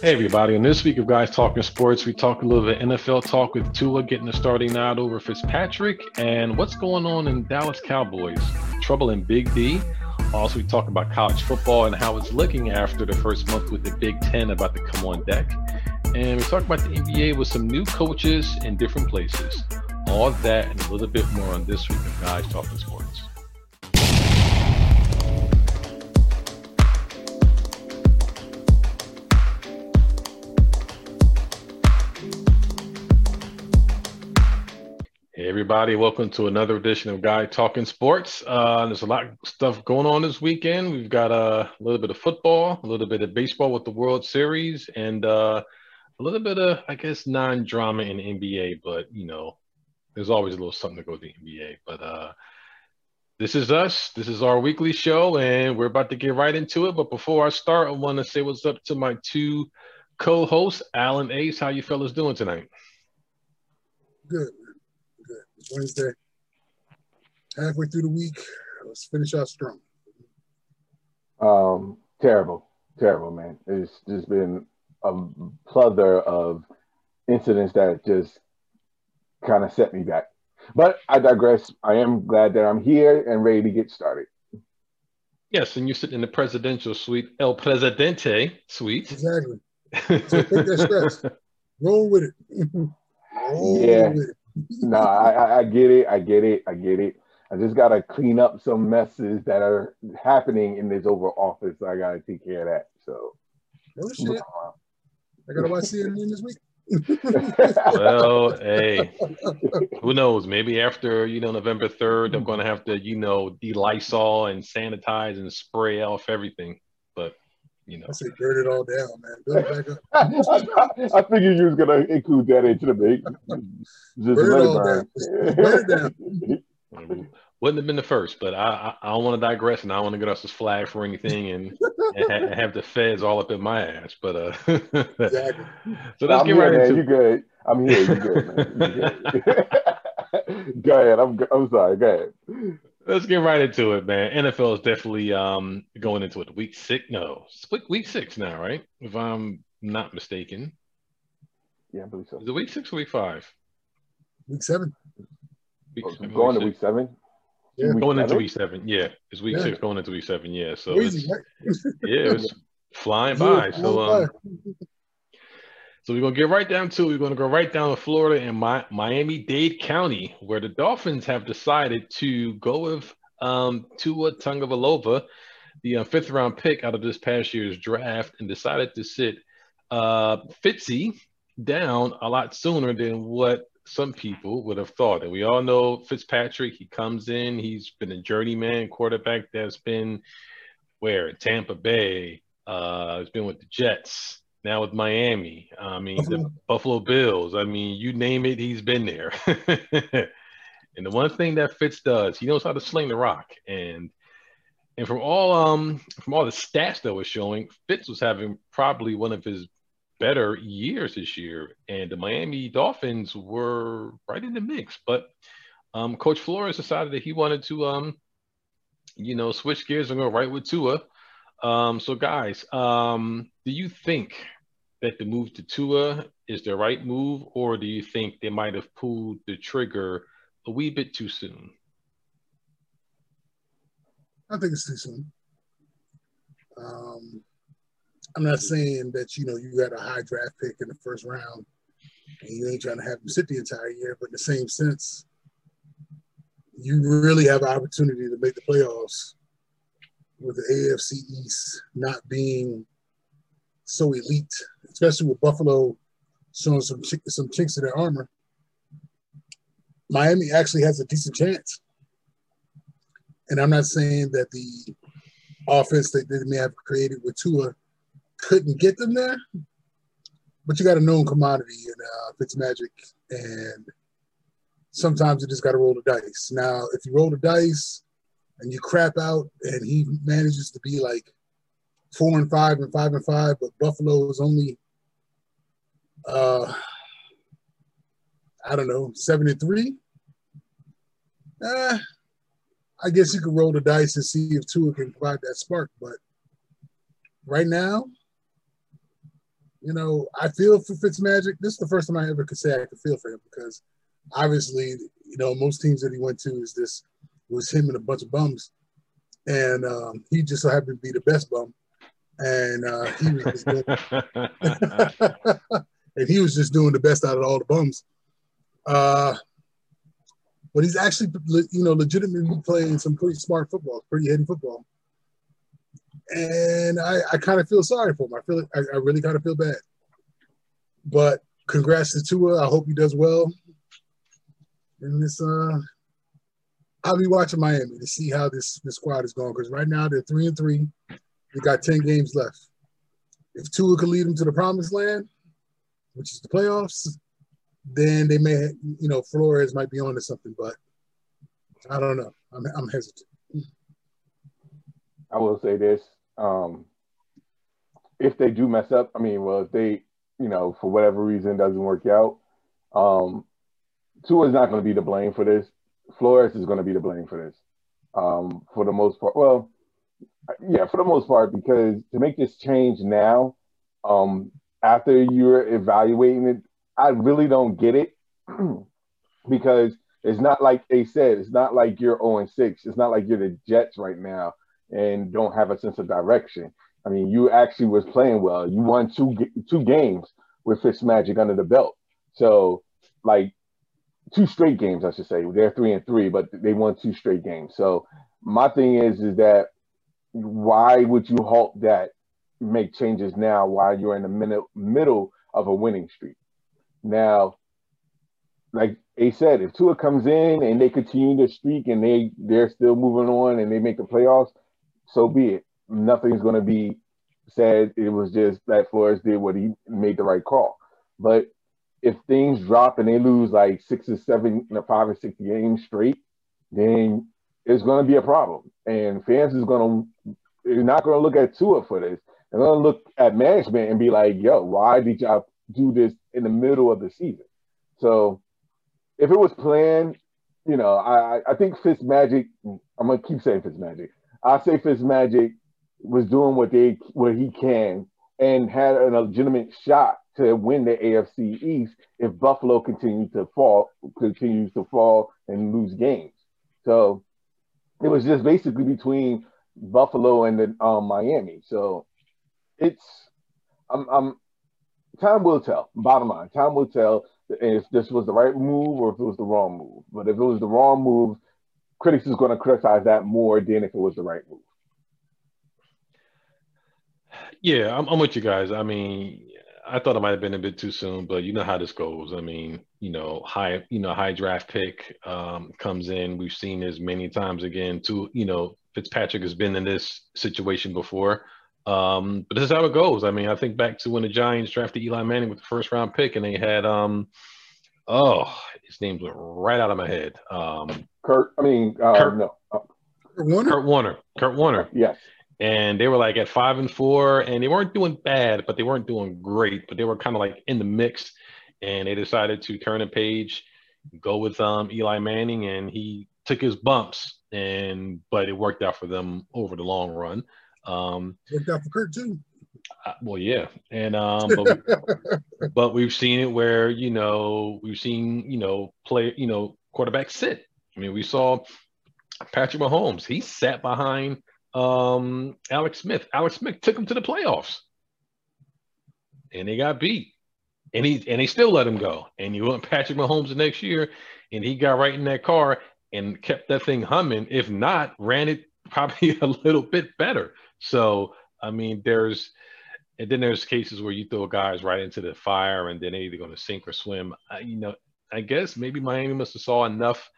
Hey everybody! On this week of Guys Talking Sports, we talk a little bit NFL talk with Tua getting the starting nod over Fitzpatrick, and what's going on in Dallas Cowboys. Trouble in Big D. Also, we talk about college football and how it's looking after the first month with the Big Ten about to come on deck. And we talk about the NBA with some new coaches in different places. All that and a little bit more on this week of Guys Talking Sports. Everybody. Welcome to another edition of Guy Talking Sports. Uh, there's a lot of stuff going on this weekend. We've got uh, a little bit of football, a little bit of baseball with the World Series, and uh, a little bit of, I guess, non-drama in NBA. But you know, there's always a little something to go with the NBA. But uh, this is us. This is our weekly show, and we're about to get right into it. But before I start, I want to say what's up to my two co-hosts, Alan Ace. How you fellas doing tonight? Good. Wednesday. Halfway through the week. Let's finish out strong. Um, terrible, terrible, man. It's just been a plethora of incidents that just kind of set me back. But I digress. I am glad that I'm here and ready to get started. Yes, and you sit in the presidential suite, El Presidente suite. Exactly. So take that stress. Roll with it. Roll yeah. With it no, I, I get it. I get it. I get it. I just gotta clean up some messes that are happening in this Oval Office. I gotta take care of that. So, oh shit! I gotta watch CNN this week. well, hey, who knows? Maybe after you know November third, I'm going to have to you know de Lysol and sanitize and spray off everything. But you know. I say burn it all down, man. Build it back up. I figured you was gonna include that into the bake. Just burn it all burn. down. burn it down. Wouldn't have been the first, but I I, I don't want to digress and I don't want to get us this flag for anything and, and have the feds all up in my ass. But uh, exactly. so let's I'm get right into. It. You good? I'm here. You good? Man. You good? go ahead. I'm I'm sorry. Go ahead. Let's get right into it, man. NFL is definitely um, going into it. Week six, no, week, week six now, right? If I'm not mistaken. Yeah, I believe so. Is it week six or week five? Week seven. Week, oh, going week to week seven. Yeah. Week going seven? into week seven. Yeah, it's week yeah. six going into week seven. Yeah, so Crazy, right? yeah, it's flying by. So um, so we're gonna get right down to we're gonna go right down to Florida and Miami Dade County, where the Dolphins have decided to go with um, Tua Tagovailoa, the uh, fifth round pick out of this past year's draft, and decided to sit uh, Fitzy down a lot sooner than what some people would have thought. And we all know Fitzpatrick. He comes in. He's been a journeyman quarterback that's been where Tampa Bay. Uh, has been with the Jets now with Miami. I mean, the Buffalo Bills. I mean, you name it, he's been there. and the one thing that Fitz does, he knows how to sling the rock. And and from all um from all the stats that was showing, Fitz was having probably one of his better years this year. And the Miami Dolphins were right in the mix. But um, Coach Flores decided that he wanted to um, you know, switch gears and go right with Tua. Um, so guys, um, do you think that the move to Tua is the right move, or do you think they might have pulled the trigger a wee bit too soon? I think it's too soon. Um, I'm not saying that you know you got a high draft pick in the first round and you ain't trying to have him sit the entire year, but in the same sense, you really have an opportunity to make the playoffs with the AFC East not being so elite, especially with Buffalo showing some some chinks in their armor. Miami actually has a decent chance. And I'm not saying that the offense that they may have created with Tua couldn't get them there, but you got a known commodity in uh, Fitzmagic, and sometimes you just got to roll the dice. Now, if you roll the dice and you crap out, and he manages to be like four and five and five and five, but Buffalo is only uh I don't know, seven and three. Uh, I guess you could roll the dice and see if Tua can provide that spark, but right now, you know, I feel for Fitzmagic. This is the first time I ever could say I could feel for him because obviously, you know, most teams that he went to is this was him and a bunch of bums, and um, he just so happened to be the best bum, and uh, he was just doing, and he was just doing the best out of all the bums. Uh, but he's actually, you know, legitimately playing some pretty smart football, pretty heady football and I, I kind of feel sorry for him. I feel I, I really kind of feel bad. But congrats to Tua. I hope he does well. And this, uh, I'll be watching Miami to see how this this squad is going because right now they're three and three. They got ten games left. If Tua can lead them to the promised land, which is the playoffs, then they may, you know, Flores might be on to something. But I don't know. I'm I'm hesitant. I will say this: um, if they do mess up, I mean, well, if they, you know, for whatever reason doesn't work out, um, Tua is not going to be to blame for this. Flores is going to be to blame for this, um, for the most part. Well, yeah, for the most part, because to make this change now, um, after you're evaluating it, I really don't get it because it's not like they said, it's not like you're 0 and 6. It's not like you're the Jets right now and don't have a sense of direction. I mean, you actually was playing well. You won two two games with Fitzmagic under the belt. So, like two straight games, I should say. They're three and three, but they won two straight games. So, my thing is, is that why would you halt that? Make changes now while you're in the middle of a winning streak. Now, like A said, if Tua comes in and they continue the streak and they they're still moving on and they make the playoffs, so be it. Nothing's going to be said. It was just that Flores did what he made the right call. But if things drop and they lose like six or seven, five or six games straight, then it's going to be a problem. And fans is going to, they're not going to look at Tua for this. They're going to look at management and be like, yo, why did y'all do this in the middle of the season? So if it was planned, you know, I, I think Fitz Magic, I'm going to keep saying Fitz Magic. I say Fitz Magic was doing what they what he can and had a legitimate shot to win the AFC East if Buffalo continues to fall continues to fall and lose games. So it was just basically between Buffalo and the, um, Miami. So it's I'm, I'm time will tell. Bottom line, time will tell if this was the right move or if it was the wrong move. But if it was the wrong move, critics is going to criticize that more than if it was the right move. Yeah, I'm, I'm with you guys. I mean, I thought it might have been a bit too soon, but you know how this goes. I mean, you know, high, you know, high draft pick um, comes in. We've seen this many times again. Too, you know, Fitzpatrick has been in this situation before. Um, but this is how it goes. I mean, I think back to when the Giants drafted Eli Manning with the first round pick, and they had, um, oh, his name went right out of my head. Um, Kurt, I mean, uh, Kurt, no. Uh, Kurt Warner. Kurt Warner. Kurt Warner. Yes. And they were like at five and four, and they weren't doing bad, but they weren't doing great. But they were kind of like in the mix, and they decided to turn a page, go with um, Eli Manning, and he took his bumps, and but it worked out for them over the long run. Um, worked out for Kurt too. Uh, well, yeah, and um, but, we, but we've seen it where you know we've seen you know play you know quarterback sit I mean, we saw Patrick Mahomes. He sat behind um, Alex Smith. Alex Smith took him to the playoffs, and they got beat. And he and they still let him go. And you want Patrick Mahomes the next year, and he got right in that car and kept that thing humming. If not, ran it probably a little bit better. So I mean, there's and then there's cases where you throw guys right into the fire, and then they're either going to sink or swim. I, you know, I guess maybe Miami must have saw enough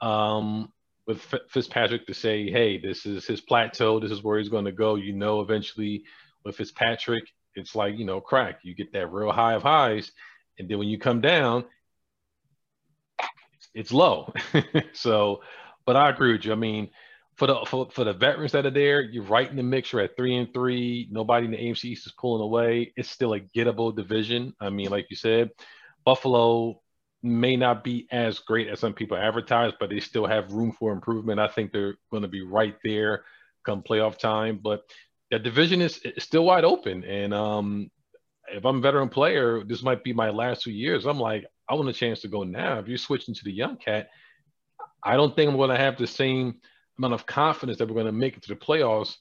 um, with Fitzpatrick to say, hey, this is his plateau. This is where he's going to go. You know, eventually with Fitzpatrick, it's like, you know, crack. You get that real high of highs. And then when you come down, it's, low. so, but I agree with you. I mean, for the for, for the veterans that are there, you're right in the mix. You're at three and three. Nobody in the AFC East is pulling away. It's still a gettable division. I mean, like you said, Buffalo may not be as great as some people advertise, but they still have room for improvement. I think they're going to be right there come playoff time. But the division is, is still wide open, and um, if I'm a veteran player, this might be my last two years. I'm like, I want a chance to go now. If you're switching to the young cat, I don't think I'm going to have the same amount of confidence that we're going to make it to the playoffs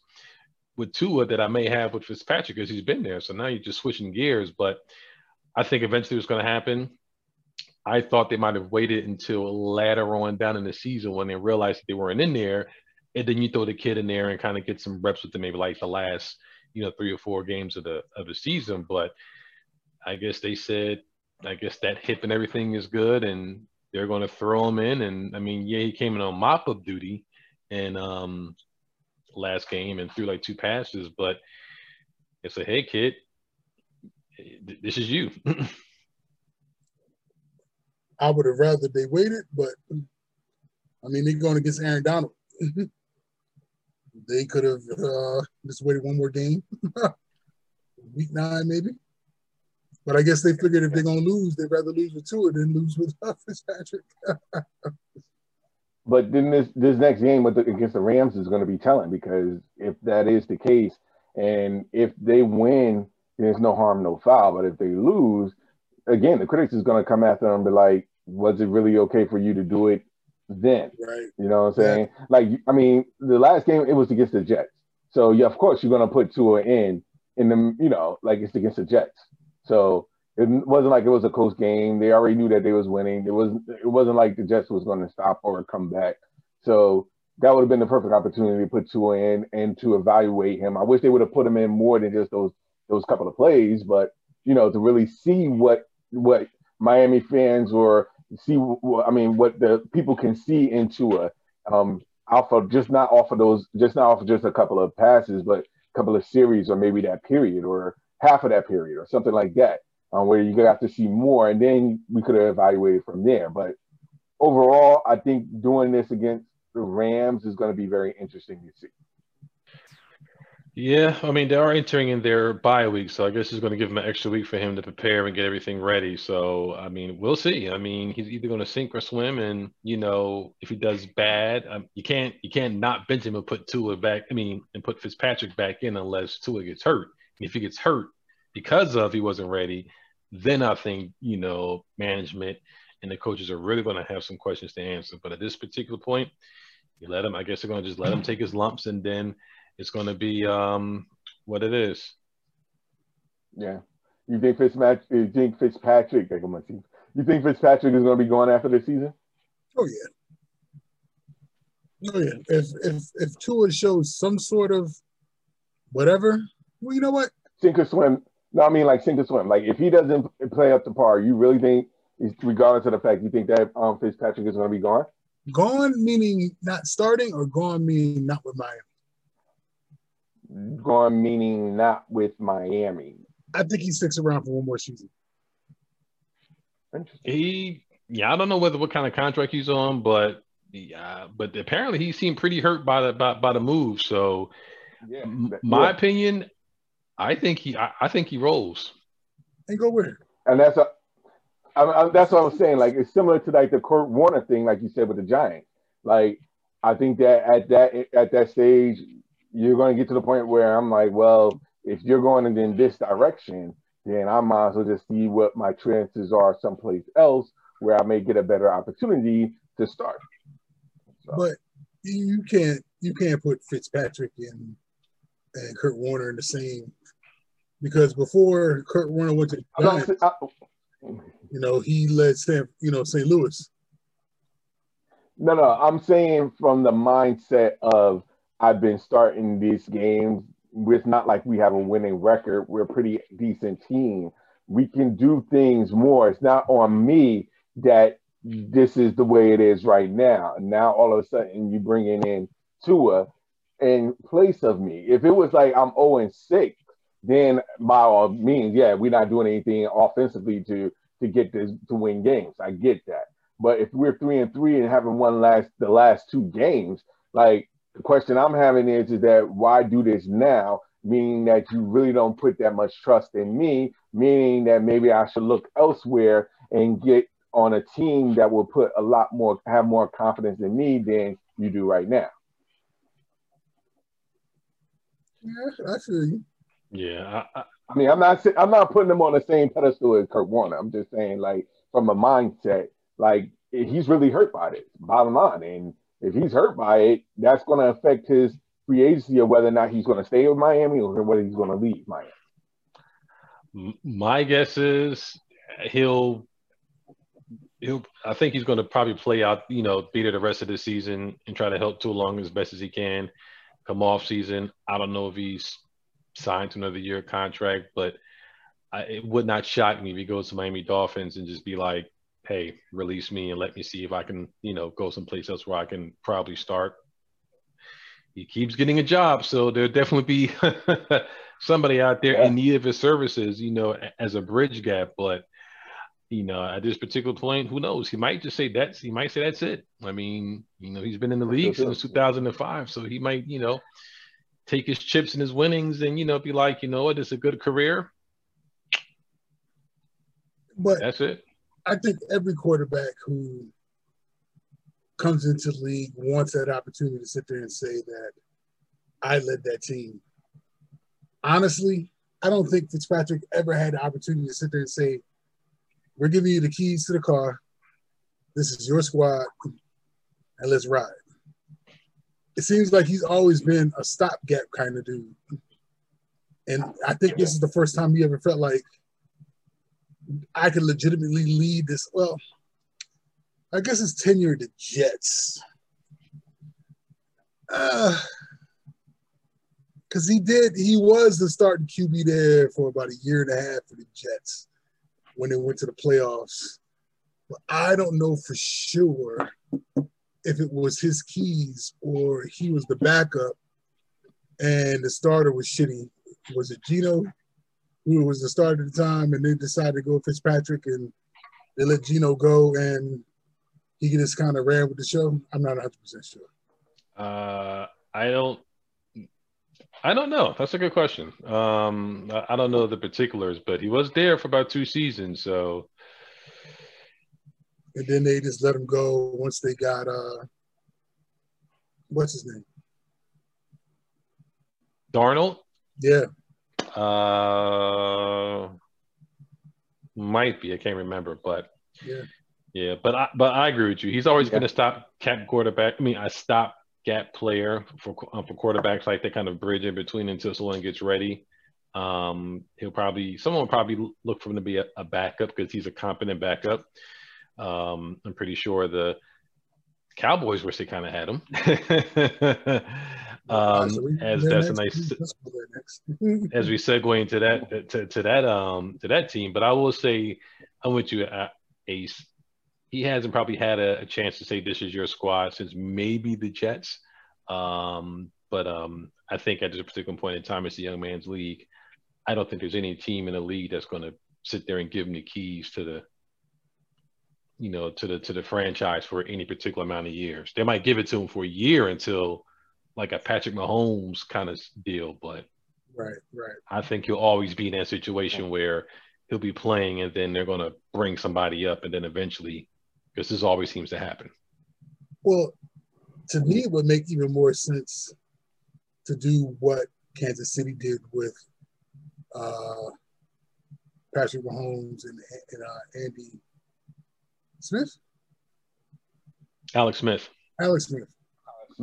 with Tua that I may have with Fitzpatrick because he's been there. So now you're just switching gears. But I think eventually it's going to happen. I thought they might have waited until later on down in the season when they realized they weren't in there. And then you throw the kid in there and kind of get some reps with them, maybe like the last, you know, three or four games of the of the season. But I guess they said, I guess that hip and everything is good, and they're going to throw him in. And I mean, yeah, he came in on mop up duty, and um, last game and threw like two passes, but it's a hey kid, this is you. I would have rather they waited, but I mean they're going against Aaron Donald. they could have uh, just waited one more game, week nine maybe. But I guess they figured if they're gonna lose, they'd rather lose with Tua than lose with Fitzpatrick. But then this this next game with the, against the Rams is going to be telling because if that is the case, and if they win, there's no harm, no foul. But if they lose, again, the critics is going to come after them and be like, "Was it really okay for you to do it then?" Right. You know what I'm saying? Yeah. Like, I mean, the last game it was against the Jets, so yeah, of course you're going to put Tua in in the, you know, like it's against the Jets. So it wasn't like it was a close game. They already knew that they was winning. It was it wasn't like the Jets was going to stop or come back. So that would have been the perfect opportunity to put Tua in and to evaluate him. I wish they would have put him in more than just those those couple of plays, but you know to really see what what Miami fans or see I mean what the people can see into a um, alpha just not off of those just not off of just a couple of passes, but a couple of series or maybe that period or half of that period or something like that um, where you're gonna have to see more, and then we could have evaluated from there. But overall, I think doing this against the Rams is going to be very interesting to see. Yeah, I mean they are entering in their bye week, so I guess it's going to give him an extra week for him to prepare and get everything ready. So I mean, we'll see. I mean, he's either going to sink or swim, and you know, if he does bad, um, you can't you can't not bench him and put Tua back. I mean, and put Fitzpatrick back in unless Tua gets hurt. And if he gets hurt because of he wasn't ready, then I think, you know, management and the coaches are really going to have some questions to answer. But at this particular point, you let him, I guess they're going to just let him take his lumps and then it's going to be um, what it is. Yeah. You think Fitzpatrick, you think Fitzpatrick, you think Fitzpatrick is going to be going after the season? Oh, yeah. Oh yeah, if if if Tua shows some sort of whatever, well, you know what? Sink or swim. No, I mean like sink or swim. Like if he doesn't play up to par, you really think, regardless of the fact, you think that um, Fitzpatrick is going to be gone? Gone meaning not starting, or gone meaning not with Miami. Gone meaning not with Miami. I think he sticks around for one more season. He, yeah, I don't know whether what kind of contract he's on, but yeah, but apparently he seemed pretty hurt by the by, by the move. So, yeah, my yeah. opinion, I think he. I, I think he rolls. And go with it. And that's a. I, I, that's what I was saying. Like it's similar to like the Kurt Warner thing, like you said with the Giants. Like I think that at that at that stage, you're going to get to the point where I'm like, well, if you're going in this direction, then I might as well just see what my chances are someplace else where I may get a better opportunity to start. So. But you can't you can't put Fitzpatrick in and Kurt Warner in the same because before Kurt Warner went to the Giants, you know, he led Sam, you know, St. Louis. No, no, I'm saying from the mindset of I've been starting these games. It's not like we have a winning record. We're a pretty decent team. We can do things more. It's not on me that this is the way it is right now. Now all of a sudden you bringing in Tua in place of me. If it was like I'm 0 and 6, then by all means, yeah, we're not doing anything offensively to to get this to win games. I get that. But if we're three and three and haven't won last the last two games, like the question I'm having is is that why do this now? Meaning that you really don't put that much trust in me, meaning that maybe I should look elsewhere and get on a team that will put a lot more have more confidence in me than you do right now. Yeah, I feel you. Yeah, I, I mean, I'm not I'm not putting him on the same pedestal as Kurt Warner. I'm just saying, like, from a mindset, like he's really hurt by this. Bottom line, and if he's hurt by it, that's going to affect his free agency of whether or not he's going to stay with Miami or whether he's going to leave Miami. My guess is he'll he'll I think he's going to probably play out, you know, be there the rest of the season and try to help Tua Long as best as he can. Come off season, I don't know if he's signed to another year contract, but I, it would not shock me if he goes to Miami Dolphins and just be like, "Hey, release me and let me see if I can, you know, go someplace else where I can probably start." He keeps getting a job, so there'll definitely be somebody out there yeah. in need of his services, you know, as a bridge gap. But you know, at this particular point, who knows? He might just say that's he might say that's it. I mean, you know, he's been in the league since 2005, so he might, you know, take his chips and his winnings and you know be like, you know what, it's a good career. But that's it. I think every quarterback who comes into the league wants that opportunity to sit there and say that I led that team. Honestly, I don't think Fitzpatrick ever had the opportunity to sit there and say, we're giving you the keys to the car. This is your squad, and let's ride. It seems like he's always been a stopgap kind of dude. And I think this is the first time he ever felt like I could legitimately lead this. Well, I guess his tenure the Jets. Uh, because he did, he was the starting QB there for about a year and a half for the Jets when they went to the playoffs. But I don't know for sure if it was his keys or he was the backup and the starter was shitty. Was it Geno who was the starter at the time and they decided to go with Fitzpatrick and they let Geno go and he just kind of ran with the show? I'm not 100% sure. Uh, I don't I don't know. That's a good question. Um, I don't know the particulars, but he was there for about two seasons. So, and then they just let him go once they got uh, what's his name? Darnold. Yeah. Uh, might be. I can't remember, but yeah, yeah. But I, but I agree with you. He's always yeah. going to stop cap quarterback. I mean, I stop gap player for um, for quarterbacks like they kind of bridge in between until someone gets ready. Um, he'll probably someone will probably look for him to be a, a backup because he's a competent backup. Um, I'm pretty sure the Cowboys wish they kind of had him. um, as that's a nice as we segue into that to, to that um to that team. But I will say I'm with you, uh, Ace he hasn't probably had a, a, chance to say this is your squad since maybe the Jets. Um, but um, I think at this particular point in time, it's a young man's league. I don't think there's any team in the league that's going to sit there and give him the keys to the, you know, to the to the franchise for any particular amount of years. They might give it to him for a year until like a Patrick Mahomes kind of deal, but right, right. I think he'll always be in that situation where he'll be playing and then they're going to bring somebody up and then eventually because this always seems to happen. Well, to me, it would make even more sense to do what Kansas City did with uh, Patrick Mahomes and, and uh, Andy Smith. Alex Smith. Alex Smith.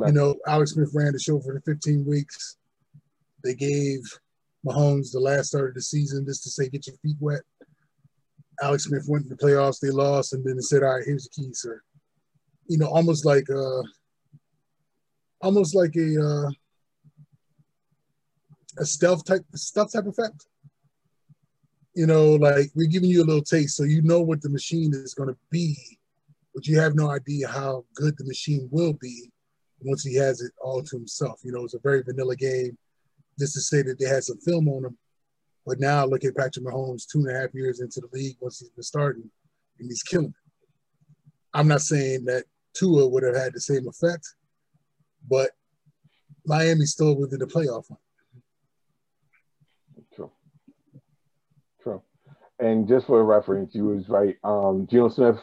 You know, Alex Smith ran the show for the 15 weeks. They gave Mahomes the last start of the season just to say, get your feet wet. Alex Smith went to the playoffs, they lost, and then they said, "All right, here's the key, sir." You know, almost like uh, almost like a uh, a stealth type stealth type effect. You know, like we're giving you a little taste, so you know what the machine is going to be, but you have no idea how good the machine will be once he has it all to himself. You know, it's a very vanilla game. Just to say that they had some film on him but now look at Patrick Mahomes, two and a half years into the league once he's been starting, and he's killing it. I'm not saying that Tua would have had the same effect, but Miami's still within the playoff. One. True. True. And just for reference, you was right. Um, Geno Smith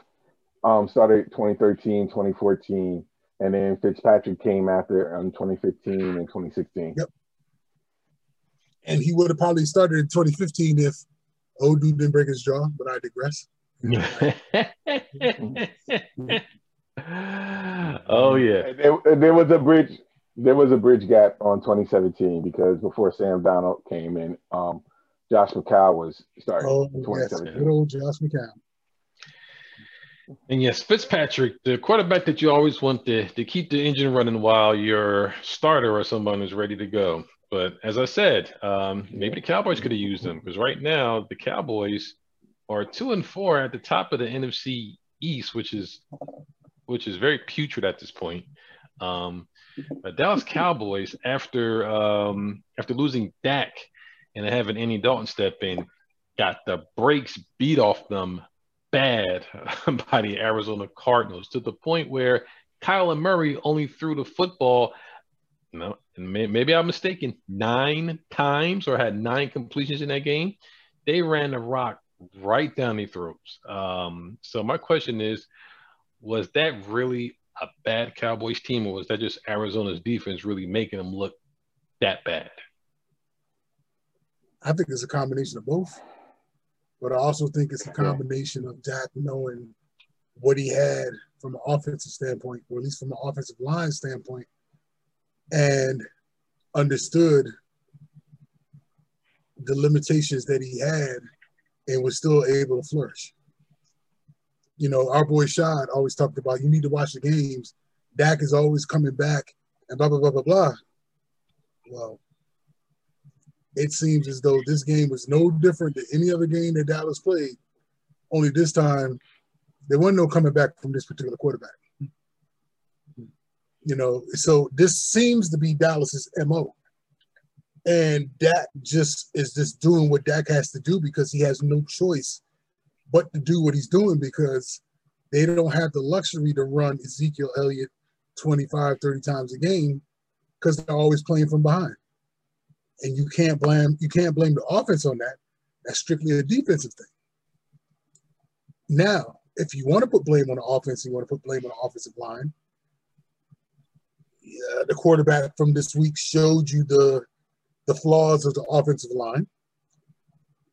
um, started 2013, 2014, and then Fitzpatrick came after in um, 2015 and 2016. Yep. And he would have probably started in 2015 if old dude didn't break his jaw, but I digress. oh yeah. There, there, was a bridge. There was a bridge gap on 2017 because before Sam Darnold came in, um, Josh McCown was starting. Oh yes, good old Josh McCown. And yes, Fitzpatrick, the quarterback that you always want to, to keep the engine running while your starter or someone is ready to go. But as I said, um, maybe the Cowboys could have used them because right now the Cowboys are two and four at the top of the NFC East, which is which is very putrid at this point. Um, but Dallas Cowboys, after um, after losing Dak and having Andy Dalton step in, got the brakes beat off them bad by the Arizona Cardinals to the point where Kyler Murray only threw the football. Know, maybe I'm mistaken. Nine times or had nine completions in that game. They ran the rock right down their throats. Um, so my question is, was that really a bad Cowboys team, or was that just Arizona's defense really making them look that bad? I think it's a combination of both. But I also think it's a combination of Dak knowing what he had from an offensive standpoint, or at least from an offensive line standpoint, and understood the limitations that he had and was still able to flourish. You know, our boy Shad always talked about you need to watch the games. Dak is always coming back and blah, blah, blah, blah, blah. Well, it seems as though this game was no different than any other game that Dallas played. Only this time, there wasn't no coming back from this particular quarterback. You know, so this seems to be Dallas's MO. And Dak just is just doing what Dak has to do because he has no choice but to do what he's doing because they don't have the luxury to run Ezekiel Elliott 25, 30 times a game because they're always playing from behind and you can't blame you can't blame the offense on that. That's strictly a defensive thing. Now, if you want to put blame on the offense, you want to put blame on the offensive line. Yeah, the quarterback from this week showed you the the flaws of the offensive line.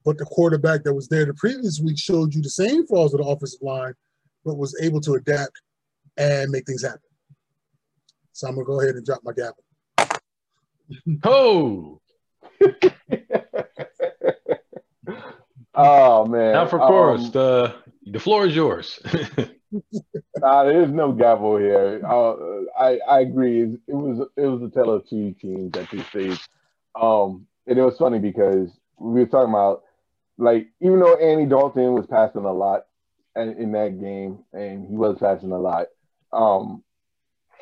But the quarterback that was there the previous week showed you the same flaws of the offensive line, but was able to adapt and make things happen. So I'm gonna go ahead and drop my gavel. Oh, oh man! Now for chorus, um, the the floor is yours. nah, there is no gavel here. Uh, I I agree. It, it was it was a tale of two teams at this stage. Um, and it was funny because we were talking about like even though Andy Dalton was passing a lot in, in that game, and he was passing a lot. Um,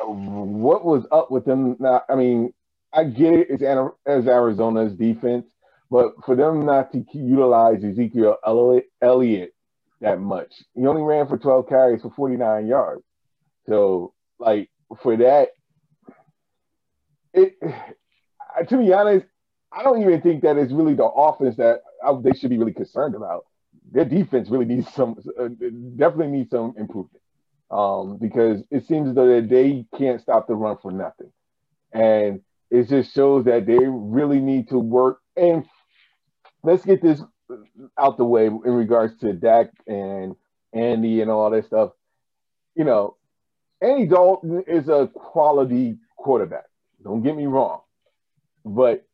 what was up with them? Now, I mean, I get it. It's as Arizona's defense, but for them not to utilize Ezekiel Elliott that much, he only ran for 12 carries for 49 yards. So, like for that, it to be honest, I don't even think that is really the offense that they should be really concerned about. Their defense really needs some, uh, definitely needs some improvement, um, because it seems though that they can't stop the run for nothing, and it just shows that they really need to work. And let's get this out the way in regards to Dak and Andy and all that stuff. You know, Andy Dalton is a quality quarterback. Don't get me wrong, but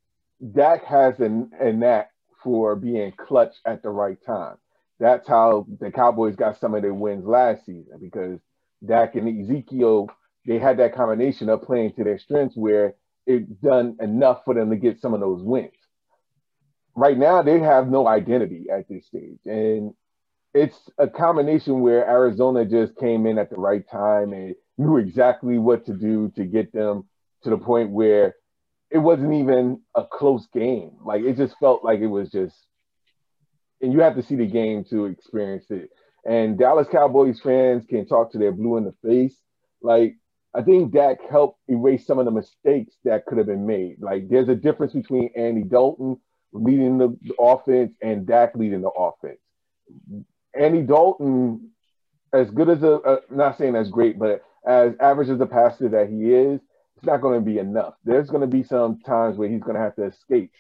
Dak has an, a knack for being clutch at the right time. That's how the Cowboys got some of their wins last season because Dak and Ezekiel they had that combination of playing to their strengths where it done enough for them to get some of those wins. Right now, they have no identity at this stage, and it's a combination where Arizona just came in at the right time and knew exactly what to do to get them to the point where it wasn't even a close game. Like it just felt like it was just, and you have to see the game to experience it. And Dallas Cowboys fans can talk to their blue in the face. Like I think Dak helped erase some of the mistakes that could have been made. Like there's a difference between Andy Dalton leading the offense and Dak leading the offense. Andy Dalton, as good as a, a not saying as great, but as average as a passer that he is, it's not going to be enough. There's going to be some times where he's going to have to escape.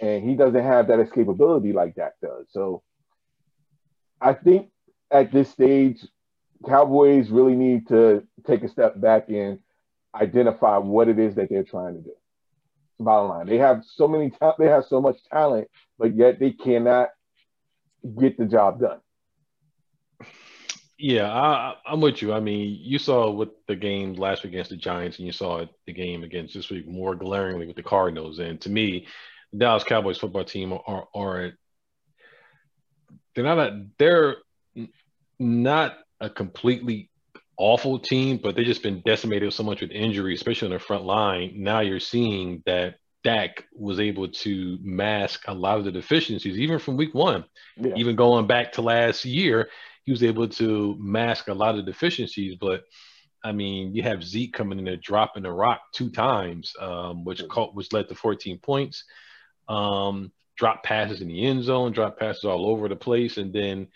and he doesn't have that escapability like Dak does. So I think at this stage, Cowboys really need to take a step back and identify what it is that they're trying to do. Bottom line, they have so many, ta- they have so much talent, but yet they cannot get the job done. Yeah, I, am with you. I mean, you saw with the game last week against the Giants, and you saw the game against this week more glaringly with the Cardinals. And to me, the Dallas Cowboys football team are are they're not a, they're not a completely awful team, but they've just been decimated so much with injury, especially on the front line. Now you're seeing that Dak was able to mask a lot of the deficiencies, even from week one, yeah. even going back to last year, he was able to mask a lot of deficiencies. But I mean, you have Zeke coming in there dropping the rock two times, um, which caught, which led to 14 points. Um, drop passes in the end zone, drop passes all over the place, and then,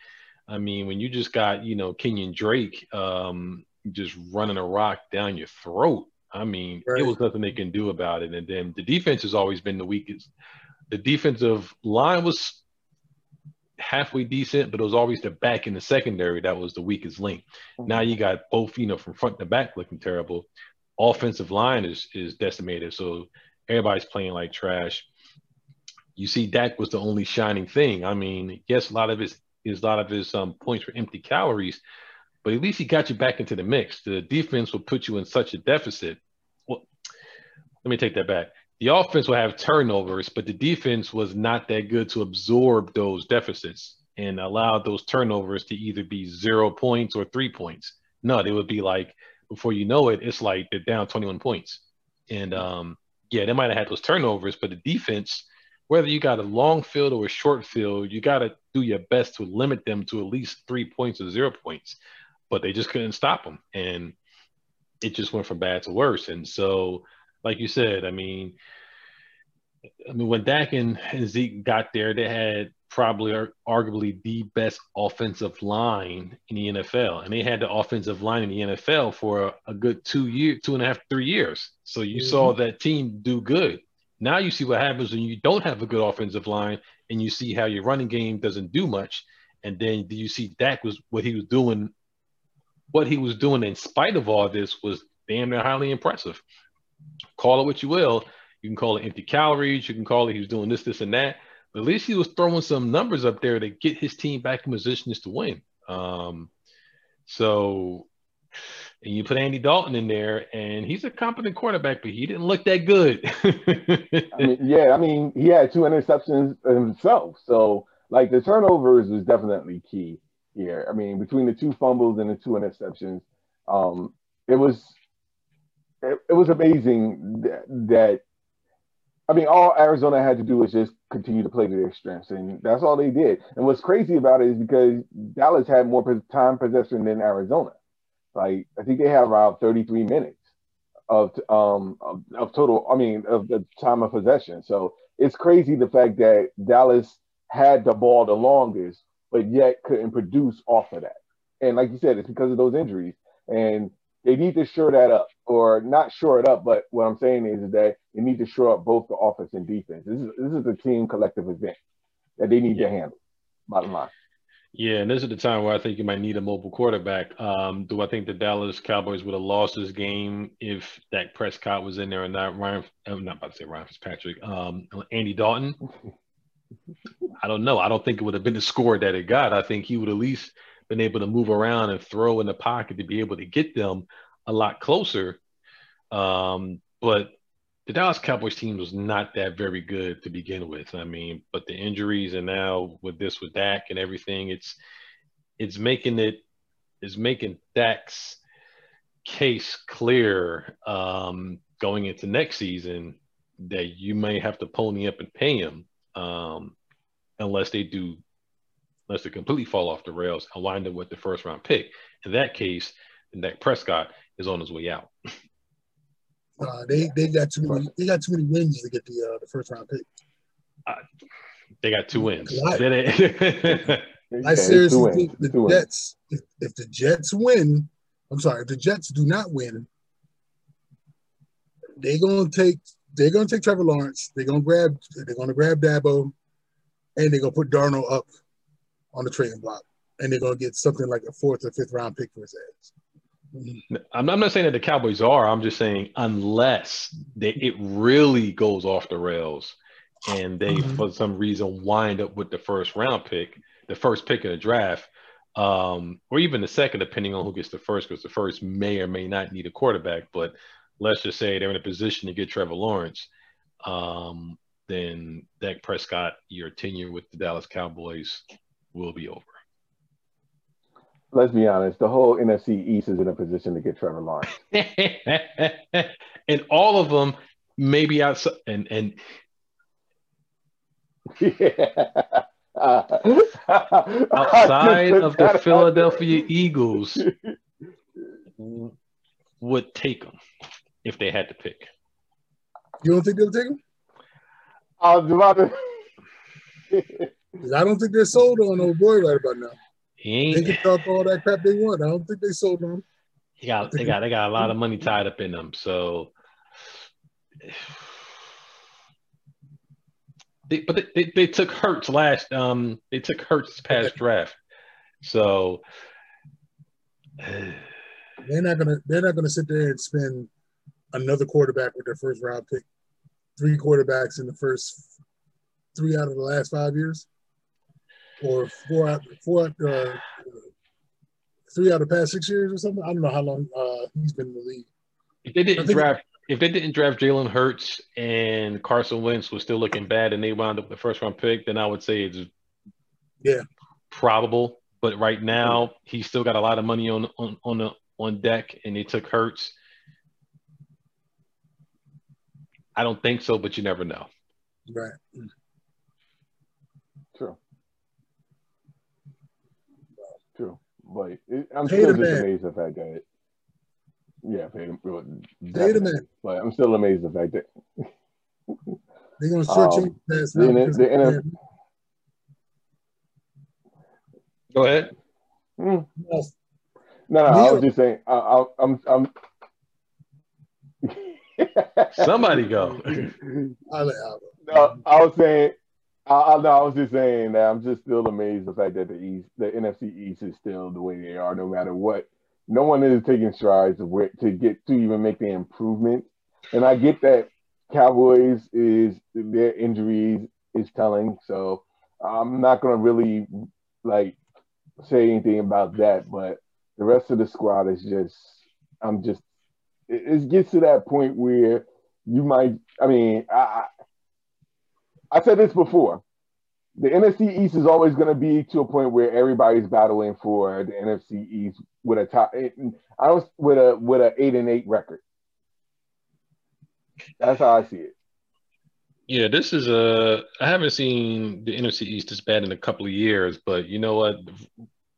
I mean, when you just got you know Kenyan Drake um, just running a rock down your throat, I mean, right. it was nothing they can do about it. And then the defense has always been the weakest. The defensive line was halfway decent, but it was always the back in the secondary that was the weakest link. Mm-hmm. Now you got both, you know, from front to back looking terrible. Offensive line is is decimated, so everybody's playing like trash. You see, Dak was the only shining thing. I mean, yes, a lot of his is a lot of his um, points were empty calories, but at least he got you back into the mix. The defense will put you in such a deficit. Well, let me take that back. The offense will have turnovers, but the defense was not that good to absorb those deficits and allow those turnovers to either be zero points or three points. No, they would be like before you know it, it's like they're down 21 points. And um, yeah, they might have had those turnovers, but the defense, whether you got a long field or a short field, you got to do your best to limit them to at least three points or zero points but they just couldn't stop them. And it just went from bad to worse. And so, like you said, I mean, I mean, when Dak and, Zeke got there, they had probably arguably the best offensive line in the NFL, and they had the offensive line in the NFL for a, a good two year, two and a half, three years. So you mm-hmm. saw that team do good. Now you see what happens when you don't have a good offensive line, and you see how your running game doesn't do much. And then do you see Dak was what he was doing what he was doing in spite of all this was damn near highly impressive. Call it what you will. You can call it empty calories. You can call it he was doing this, this, and that. But at least he was throwing some numbers up there to get his team back in positions to win. Um, so, and you put Andy Dalton in there, and he's a competent quarterback, but he didn't look that good. I mean, yeah, I mean, he had two interceptions himself. So, like, the turnovers was definitely key here. I mean, between the two fumbles and the two interceptions, um, it was it, it was amazing that, that, I mean, all Arizona had to do was just continue to play to their strengths, and that's all they did. And what's crazy about it is because Dallas had more time possession than Arizona. Like I think they had around 33 minutes of um of, of total. I mean, of the time of possession. So it's crazy the fact that Dallas had the ball the longest but yet couldn't produce off of that. And like you said, it's because of those injuries. And they need to shore that up, or not shore it up. But what I'm saying is, is that they need to shore up both the offense and defense. This is this is a team collective event that they need yeah. to handle. Bottom line. Yeah, and this is the time where I think you might need a mobile quarterback. Um, do I think the Dallas Cowboys would have lost this game if Dak Prescott was in there and not Ryan? I'm not about to say Ryan Fitzpatrick. Um, Andy Dalton. I don't know. I don't think it would have been the score that it got. I think he would at least been able to move around and throw in the pocket to be able to get them a lot closer. Um, but the Dallas Cowboys team was not that very good to begin with. I mean, but the injuries and now with this with Dak and everything, it's it's making it is making Dak's case clear um, going into next season that you may have to pony up and pay him um, unless they do, unless they completely fall off the rails and wind up with the first round pick. In that case, Dak Prescott is on his way out. Uh, they they got too many they got too many wins to get the uh, the first round pick. Uh, they got two wins. I, I seriously think the Jets, if, if the Jets win, I'm sorry, if the Jets do not win, they're gonna take they're gonna take Trevor Lawrence. They're gonna grab. They're gonna grab Dabo, and they're gonna put Darnold up on the trading block, and they're gonna get something like a fourth or fifth round pick for his ass. I'm not saying that the Cowboys are. I'm just saying unless they, it really goes off the rails and they, mm-hmm. for some reason, wind up with the first round pick, the first pick in the draft, um, or even the second, depending on who gets the first, because the first may or may not need a quarterback. But let's just say they're in a position to get Trevor Lawrence, um, then Dak Prescott, your tenure with the Dallas Cowboys will be over let's be honest, the whole NFC East is in a position to get Trevor Lawrence. and all of them maybe outside and and yeah. outside of the Philadelphia Eagles would take them if they had to pick. You don't think they'll take them? I was about to. I don't think they're sold on old boy right about now. He ain't. They can talk all that crap they want. I don't think they sold him. He got they got they got a lot of money tied up in them. So, they, but they, they, they took Hurts last. Um, they took Hurts past draft. So they're not gonna they're not gonna sit there and spend another quarterback with their first round pick. Three quarterbacks in the first three out of the last five years or four out, four out, uh, three out of the past six years or something. I don't know how long uh, he's been in the league. If they didn't draft, if they didn't draft Jalen Hurts and Carson Wentz was still looking bad, and they wound up with the first round pick, then I would say it's yeah probable. But right now, he's still got a lot of money on on on the, on deck, and they took Hurts. I don't think so, but you never know. Right. True, but it, I'm still just man. amazed at the fact that. Yeah, paid him. Paid him in. But I'm still amazed at the fact that they're gonna shortchange um, the, the, the, Go ahead. Mm. No, no, I was just saying. I, I, I'm, I'm. Somebody go. no, I was saying I, I, no, I was just saying that I'm just still amazed the fact that the East, the NFC East, is still the way they are, no matter what. No one is taking strides to, to get to even make the improvement. And I get that Cowboys is their injuries is telling, so I'm not gonna really like say anything about that. But the rest of the squad is just, I'm just, it, it gets to that point where you might. I mean, I, I said this before. The NFC East is always going to be to a point where everybody's battling for the NFC East with a top. I was with a with an eight and eight record. That's how I see it. Yeah, this is a. I haven't seen the NFC East this bad in a couple of years, but you know what?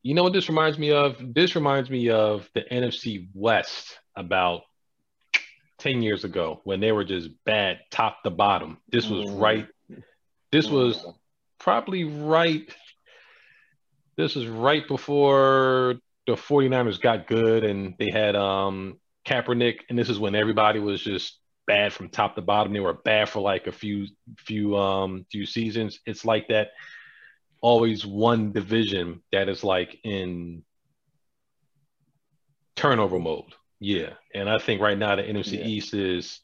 You know what this reminds me of? This reminds me of the NFC West about 10 years ago when they were just bad top to bottom. This was mm. right this was probably right. This was right before the 49ers got good and they had um Kaepernick, and this is when everybody was just bad from top to bottom. They were bad for like a few few um few seasons. It's like that always one division that is like in turnover mode. Yeah. And I think right now the NFC yeah. East is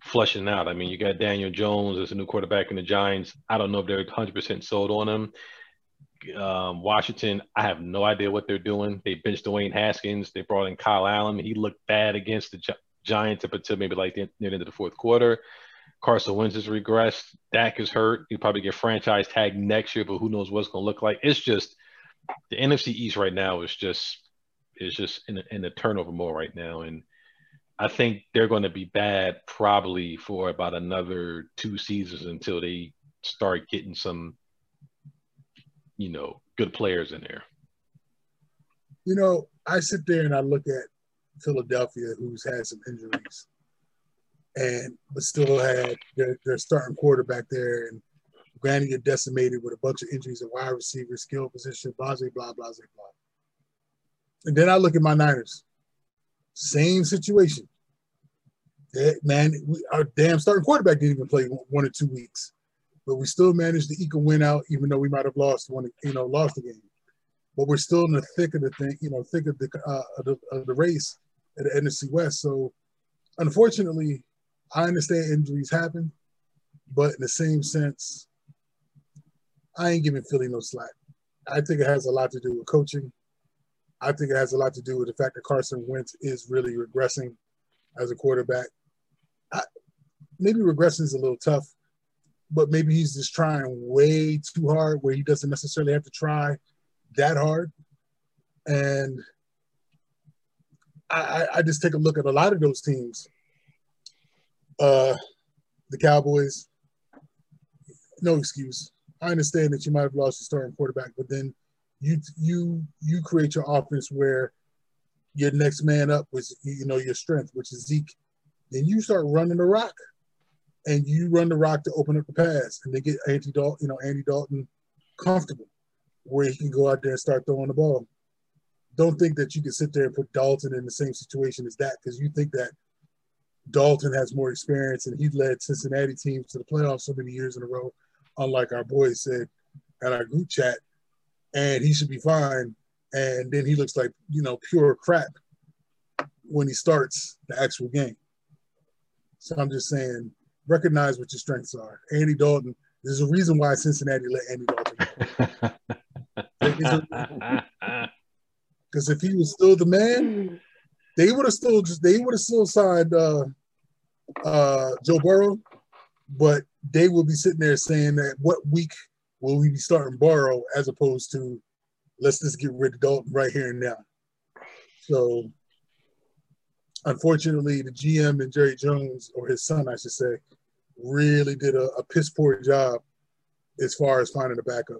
flushing out. I mean, you got Daniel Jones as a new quarterback in the Giants. I don't know if they're 100% sold on him. Um, Washington, I have no idea what they're doing. They benched Dwayne Haskins. They brought in Kyle Allen. He looked bad against the Gi- Giants up until maybe like the, near the end of the fourth quarter. Carson Wentz has regressed. Dak is hurt. He'll probably get franchise tag next year, but who knows what's going to look like. It's just the NFC East right now is just is just in a, in a turnover mode right now, and – I think they're going to be bad probably for about another two seasons until they start getting some, you know, good players in there. You know, I sit there and I look at Philadelphia, who's had some injuries, and but still had their, their starting quarterback there, and granted, you're decimated with a bunch of injuries at wide receiver, skill position, blah blah blah blah blah. And then I look at my Niners same situation. man, we, our damn starting quarterback didn't even play one or two weeks, but we still managed to eke a win out, even though we might have lost one, you know, lost the game. But we're still in the thick of the thing, you know, thick of the uh, of the, of the race at the NFC West. So, unfortunately, I understand injuries happen, but in the same sense, I ain't giving Philly no slack. I think it has a lot to do with coaching. I think it has a lot to do with the fact that Carson Wentz is really regressing as a quarterback. I, maybe regressing is a little tough, but maybe he's just trying way too hard where he doesn't necessarily have to try that hard. And I, I just take a look at a lot of those teams. Uh, the Cowboys, no excuse. I understand that you might have lost your starting quarterback, but then you you you create your offense where your next man up was you know your strength, which is Zeke. Then you start running the rock, and you run the rock to open up the pass, and they get Andy Dalton, you know Andy Dalton, comfortable where he can go out there and start throwing the ball. Don't think that you can sit there and put Dalton in the same situation as that because you think that Dalton has more experience and he led Cincinnati teams to the playoffs so many years in a row, unlike our boys said at our group chat, and he should be fine. And then he looks like, you know, pure crap when he starts the actual game. So I'm just saying, recognize what your strengths are. Andy Dalton, there's a reason why Cincinnati let Andy Dalton Because if he was still the man, they would have still just they would have still signed uh, uh, Joe Burrow, but they will be sitting there saying that what week will we be starting Burrow as opposed to let's just get rid of Dalton right here and now. So unfortunately, the GM and Jerry Jones, or his son, I should say, really did a, a piss poor job as far as finding a backup.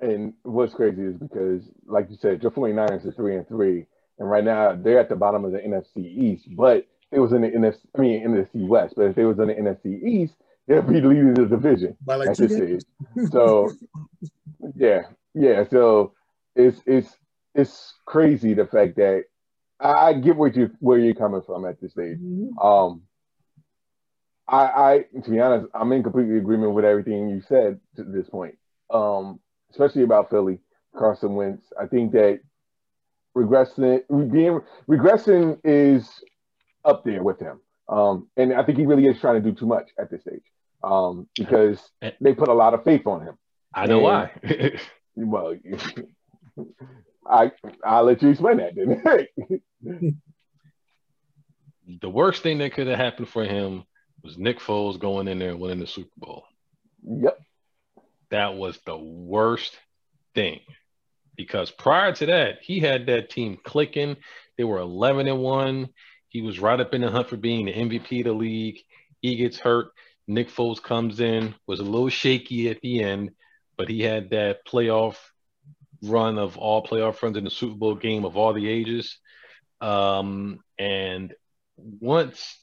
And what's crazy is because, like you said, your 49ers are three and three, and right now they're at the bottom of the NFC East. But it was in the NFC, I mean NFC West. But if they was in the NFC East, they'll be leading the division By like at this stage. So, yeah, yeah. So it's it's it's crazy the fact that I get where you where you're coming from at this stage. Mm-hmm. Um, I, I to be honest, I'm in complete agreement with everything you said to this point. Um, especially about Philly, Carson Wentz. I think that regressing being regressing is up there with him. Um, and I think he really is trying to do too much at this stage um, because they put a lot of faith on him. I know and, why. well, I I'll let you explain that then. the worst thing that could have happened for him was Nick Foles going in there and winning the Super Bowl. Yep that was the worst thing because prior to that, he had that team clicking. They were 11 and 1. He was right up in the hunt for being the MVP of the league. He gets hurt. Nick Foles comes in, was a little shaky at the end, but he had that playoff run of all playoff runs in the Super Bowl game of all the ages. Um, and once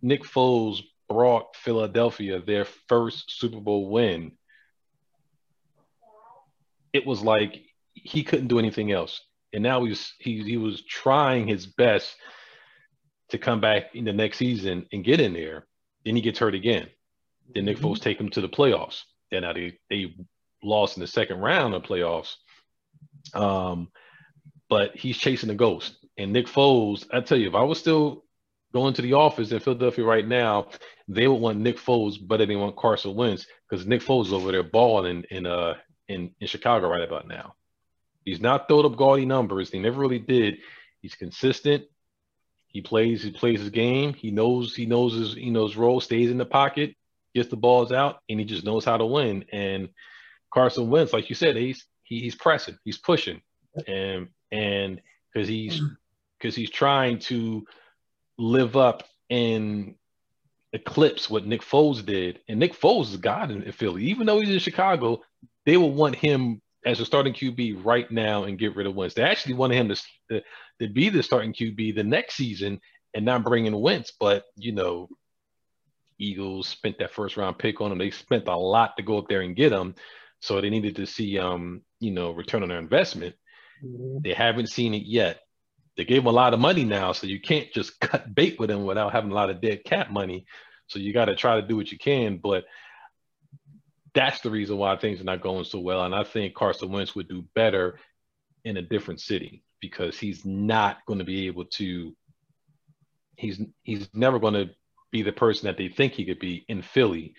Nick Foles brought Philadelphia their first Super Bowl win, it was like he couldn't do anything else. And now he's he he was trying his best to come back in the next season and get in there. Then he gets hurt again. Then Nick mm-hmm. Foles take him to the playoffs. Then now they they lost in the second round of playoffs. Um, but he's chasing a ghost. And Nick Foles, I tell you, if I was still going to the office in Philadelphia right now, they would want Nick Foles better than want Carson Wentz because Nick Foles is over there balling in, in uh in, in Chicago right about now. He's not throwing up gaudy numbers. He never really did. He's consistent. He plays. He plays his game. He knows. He knows his. He knows role. Stays in the pocket. Gets the balls out, and he just knows how to win. And Carson Wentz, like you said, he's he, he's pressing. He's pushing, and and because he's because he's trying to live up and eclipse what Nick Foles did. And Nick Foles is God in Philly, even though he's in Chicago they will want him as a starting QB right now and get rid of Wentz. They actually wanted him to, to, to be the starting QB the next season and not bring in Wentz. But, you know, Eagles spent that first round pick on him. They spent a lot to go up there and get him. So they needed to see, um, you know, return on their investment. Mm-hmm. They haven't seen it yet. they gave him a lot of money now, so you can't just cut bait with him without having a lot of dead cap money. So you got to try to do what you can, but that's the reason why things are not going so well. And I think Carson Wentz would do better in a different city because he's not going to be able to. He's he's never going to be the person that they think he could be in Philly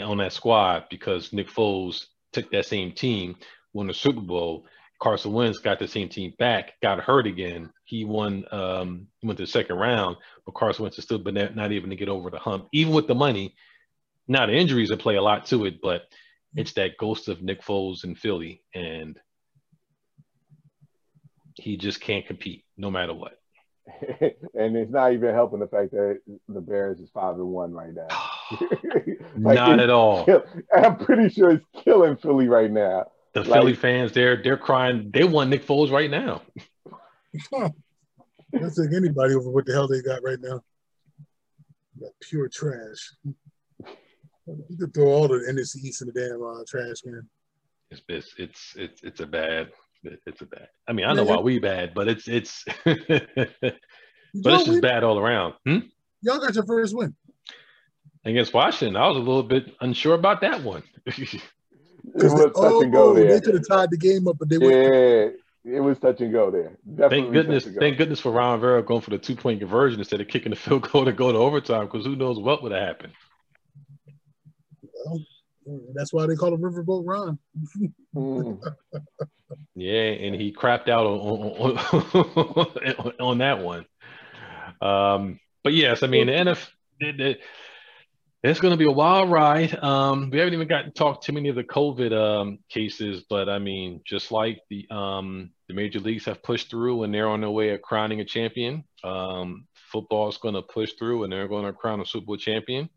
on that squad because Nick Foles took that same team, won the Super Bowl. Carson Wentz got the same team back, got hurt again. He won, um, went to the second round, but Carson Wentz has still been not even to get over the hump, even with the money. Now the injuries will play a lot to it, but it's that ghost of Nick Foles in Philly, and he just can't compete no matter what. and it's not even helping the fact that the Bears is five and one right now. like not at all. Kill, I'm pretty sure it's killing Philly right now. The like, Philly fans, they're they're crying. They want Nick Foles right now. Let's take anybody over what the hell they got right now. Got pure trash. You could throw all the NFC East in the damn uh, trash can. It's it's it's it's it's a bad it's a bad. I mean, I know why we bad, but it's it's but it's just bad all around. Hmm? Y'all got your first win against Washington. I was a little bit unsure about that one. it was touch oh, and go there. They could have tied the game up, but they yeah. It was touch and go there. Definitely thank goodness, thank goodness for Ron Rivera going for the two point conversion instead of kicking the field goal to go to overtime because who knows what would have happened. Well, that's why they call it Riverboat Ron. mm. Yeah, and he crapped out on on, on that one. Um, but yes, I mean the NFL. It, it, it's going to be a wild ride. Um, we haven't even gotten to talk too many of the COVID um, cases, but I mean, just like the um, the major leagues have pushed through and they're on their way of crowning a champion, um, football is going to push through and they're going to crown a Super Bowl champion.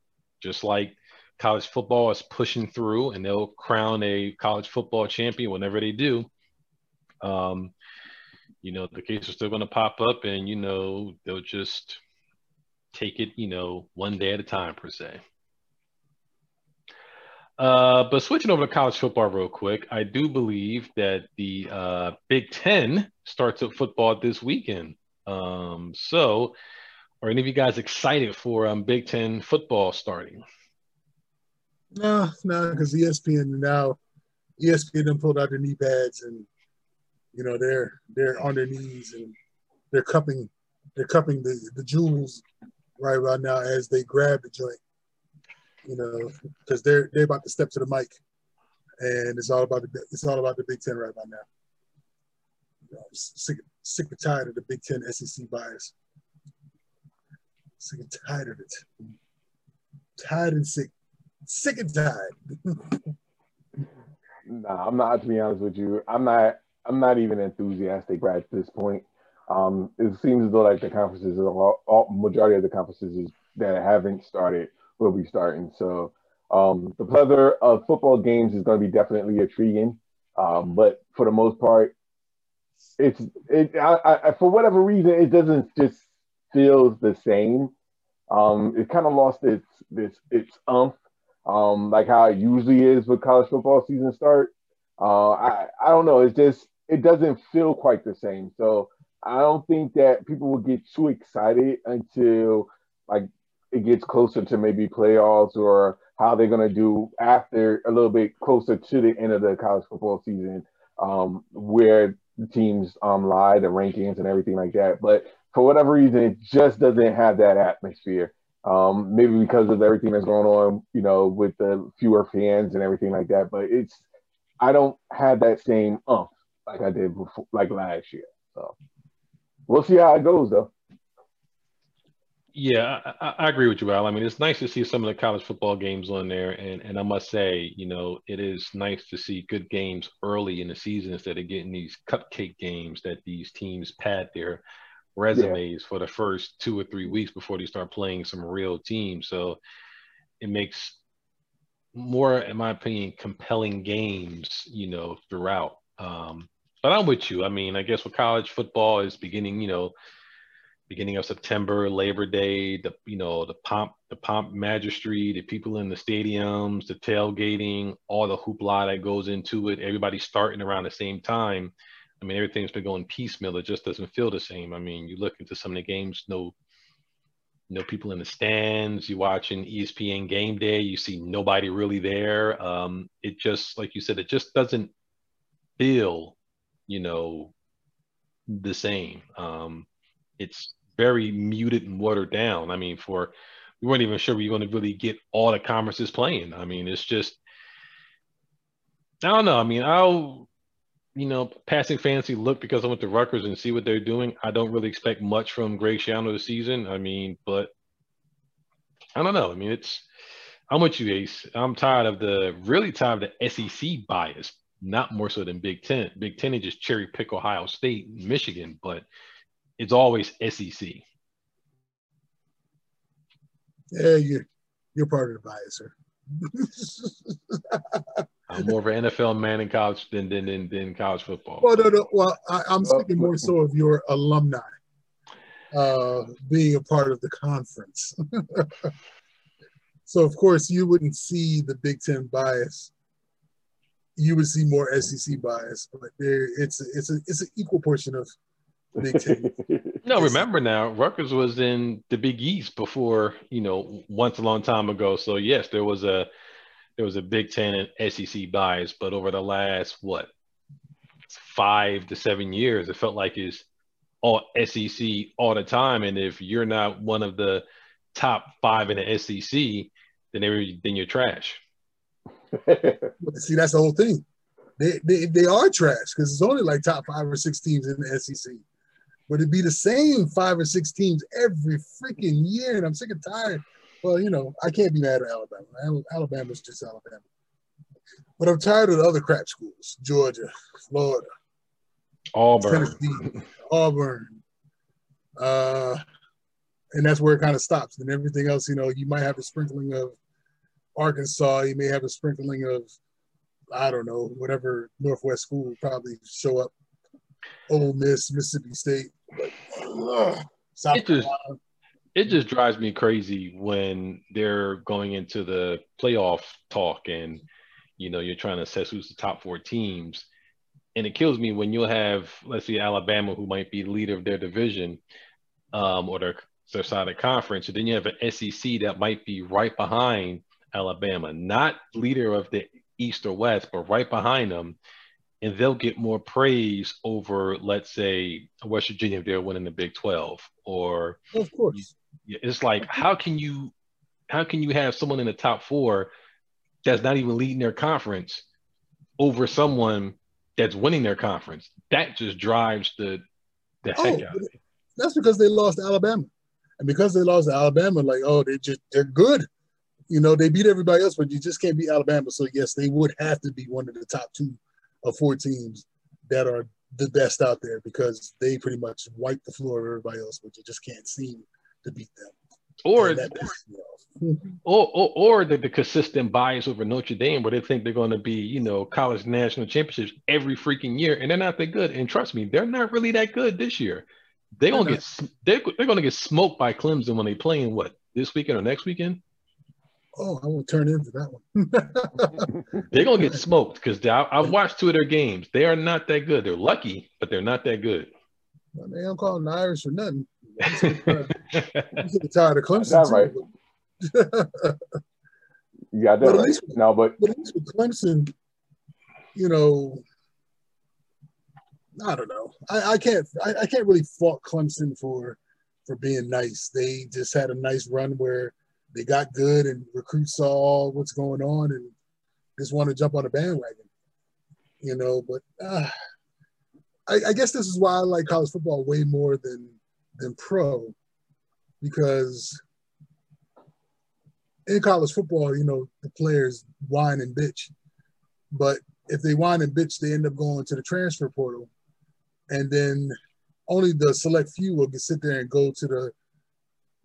Just like college football is pushing through and they'll crown a college football champion whenever they do. Um, you know, the cases are still going to pop up and, you know, they'll just take it, you know, one day at a time per se. Uh, but switching over to college football real quick, I do believe that the uh, Big Ten starts up football this weekend. Um, so, are any of you guys excited for um, Big Ten football starting? No, no, because ESPN now, ESPN them pulled out their knee pads and you know they're they're on their knees and they're cupping they're cupping the the jewels right about now as they grab the joint. You know, because they're they're about to step to the mic, and it's all about the it's all about the Big Ten right about now. You know, sick sick and tired of the Big Ten SEC bias. Sick and tired of it. Tired and sick sick and tired. nah, I'm not. To be honest with you, I'm not. I'm not even enthusiastic right at this point. Um, it seems as though like the conferences, all, all, majority of the conferences that haven't started will be starting. So um, the plethora of football games is going to be definitely intriguing. Um, but for the most part, it's it. I, I, for whatever reason, it doesn't just feels the same. Um, it kind of lost its this its umph um, like how it usually is with college football season start. Uh, I I don't know. It's just it doesn't feel quite the same. So I don't think that people will get too excited until like it gets closer to maybe playoffs or how they're gonna do after a little bit closer to the end of the college football season, um, where the teams um lie, the rankings and everything like that. But for whatever reason, it just doesn't have that atmosphere. Um, maybe because of everything that's going on, you know, with the fewer fans and everything like that. But it's I don't have that same umph like I did before, like last year. So we'll see how it goes, though. Yeah, I, I, agree with you, Al. I mean, it's nice to see some of the college football games on there, and and I must say, you know, it is nice to see good games early in the season instead of getting these cupcake games that these teams pad their resumes yeah. for the first two or three weeks before they start playing some real teams. So it makes more, in my opinion, compelling games, you know, throughout. Um, but I'm with you. I mean, I guess with college football is beginning, you know, beginning of September, Labor Day, the you know the pomp, the pomp magistry, the people in the stadiums, the tailgating, all the hoopla that goes into it. Everybody starting around the same time I mean, everything's been going piecemeal. It just doesn't feel the same. I mean, you look into some of the games, no, no people in the stands. You watching ESPN Game Day, you see nobody really there. Um, it just, like you said, it just doesn't feel, you know, the same. Um, it's very muted and watered down. I mean, for we weren't even sure we were going to really get all the conferences playing. I mean, it's just I don't know. I mean, I'll you know, passing fancy look because I went to Rutgers and see what they're doing. I don't really expect much from Greg Schiano this season. I mean, but I don't know. I mean, it's I'm with you, Ace. I'm tired of the really tired of the SEC bias, not more so than Big Ten. Big Ten is just cherry pick Ohio State, Michigan, but it's always SEC. Yeah, you're you're part of the bias, sir. I'm more of an NFL man in college than than than, than college football. Well, no, no. Well, I, am speaking more so of your alumni uh, being a part of the conference. so, of course, you wouldn't see the Big Ten bias. You would see more SEC bias, but there it's it's a it's an equal portion of Big Ten. no, remember now, Rutgers was in the Big East before you know once a long time ago. So yes, there was a there was a Big Ten and SEC bias, but over the last what five to seven years, it felt like it's all SEC all the time. And if you're not one of the top five in the SEC, then every then you're trash. See, that's the whole thing. They they, they are trash because it's only like top five or six teams in the SEC. But it'd be the same five or six teams every freaking year, and I'm sick and tired. Well, you know, I can't be mad at Alabama. Alabama's just Alabama. But I'm tired of the other crap schools: Georgia, Florida, Auburn, Tennessee, Auburn. Uh, and that's where it kind of stops. And everything else, you know, you might have a sprinkling of Arkansas. You may have a sprinkling of, I don't know, whatever Northwest school will probably show up. Ole Miss, Mississippi State. But, uh, South it just, it just drives me crazy when they're going into the playoff talk and, you know, you're trying to assess who's the top four teams. And it kills me when you'll have, let's say, Alabama, who might be leader of their division um, or their, their side of conference, and then you have an SEC that might be right behind Alabama, not leader of the East or West, but right behind them, and they'll get more praise over, let's say, West Virginia if they're winning the Big Twelve, or of course, it's like how can you, how can you have someone in the top four that's not even leading their conference over someone that's winning their conference. That just drives the the heck oh, out of me. That's because they lost Alabama. And because they lost Alabama, like, oh, they just they're good. You know, they beat everybody else, but you just can't beat Alabama. So yes, they would have to be one of the top two of four teams that are the best out there because they pretty much wipe the floor of everybody else, but you just can't seem to beat them. Or or, or, or the, the consistent bias over Notre Dame, where they think they're going to be, you know, college national championships every freaking year, and they're not that good. And trust me, they're not really that good this year. They're gonna get they're, they're gonna get smoked by Clemson when they play in what this weekend or next weekend. Oh, I will turn into that one. they're gonna get smoked because I've watched two of their games. They are not that good. They're lucky, but they're not that good. Well, they don't call them Irish or nothing. I'm tired of Clemson. That's right. yeah, that right. Least, no, but, but at least with Clemson, you know, I don't know. I, I can't I, I can't really fault Clemson for for being nice. They just had a nice run where they got good and recruits saw what's going on and just want to jump on a bandwagon. You know, but uh, I, I guess this is why I like college football way more than than pro because in college football, you know, the players whine and bitch. But if they whine and bitch, they end up going to the transfer portal. And then only the select few will get sit there and go to the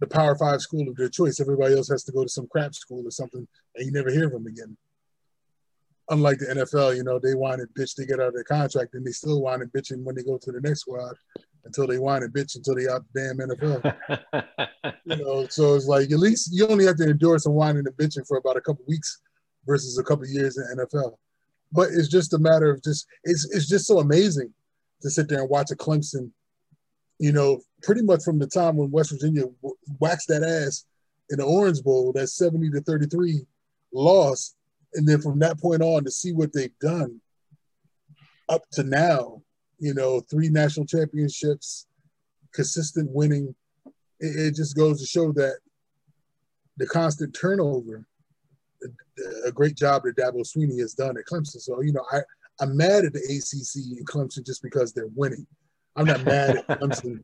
the power five school of their choice. Everybody else has to go to some crap school or something, and you never hear from them again. Unlike the NFL, you know, they whine and bitch, they get out of their contract, and they still whine and bitching when they go to the next squad until they whine and bitch until they out the damn NFL. you know, so it's like at least you only have to endure some whining and bitching for about a couple weeks versus a couple years in NFL. But it's just a matter of just it's it's just so amazing to sit there and watch a Clemson, you know, pretty much from the time when West Virginia waxed that ass in the Orange Bowl, that 70 to 33 loss. And then from that point on to see what they've done up to now, you know, three national championships, consistent winning. It, it just goes to show that the constant turnover, a great job that Dabo Swinney has done at Clemson. So, you know, I, I'm mad at the ACC and Clemson just because they're winning. I'm not mad at Clemson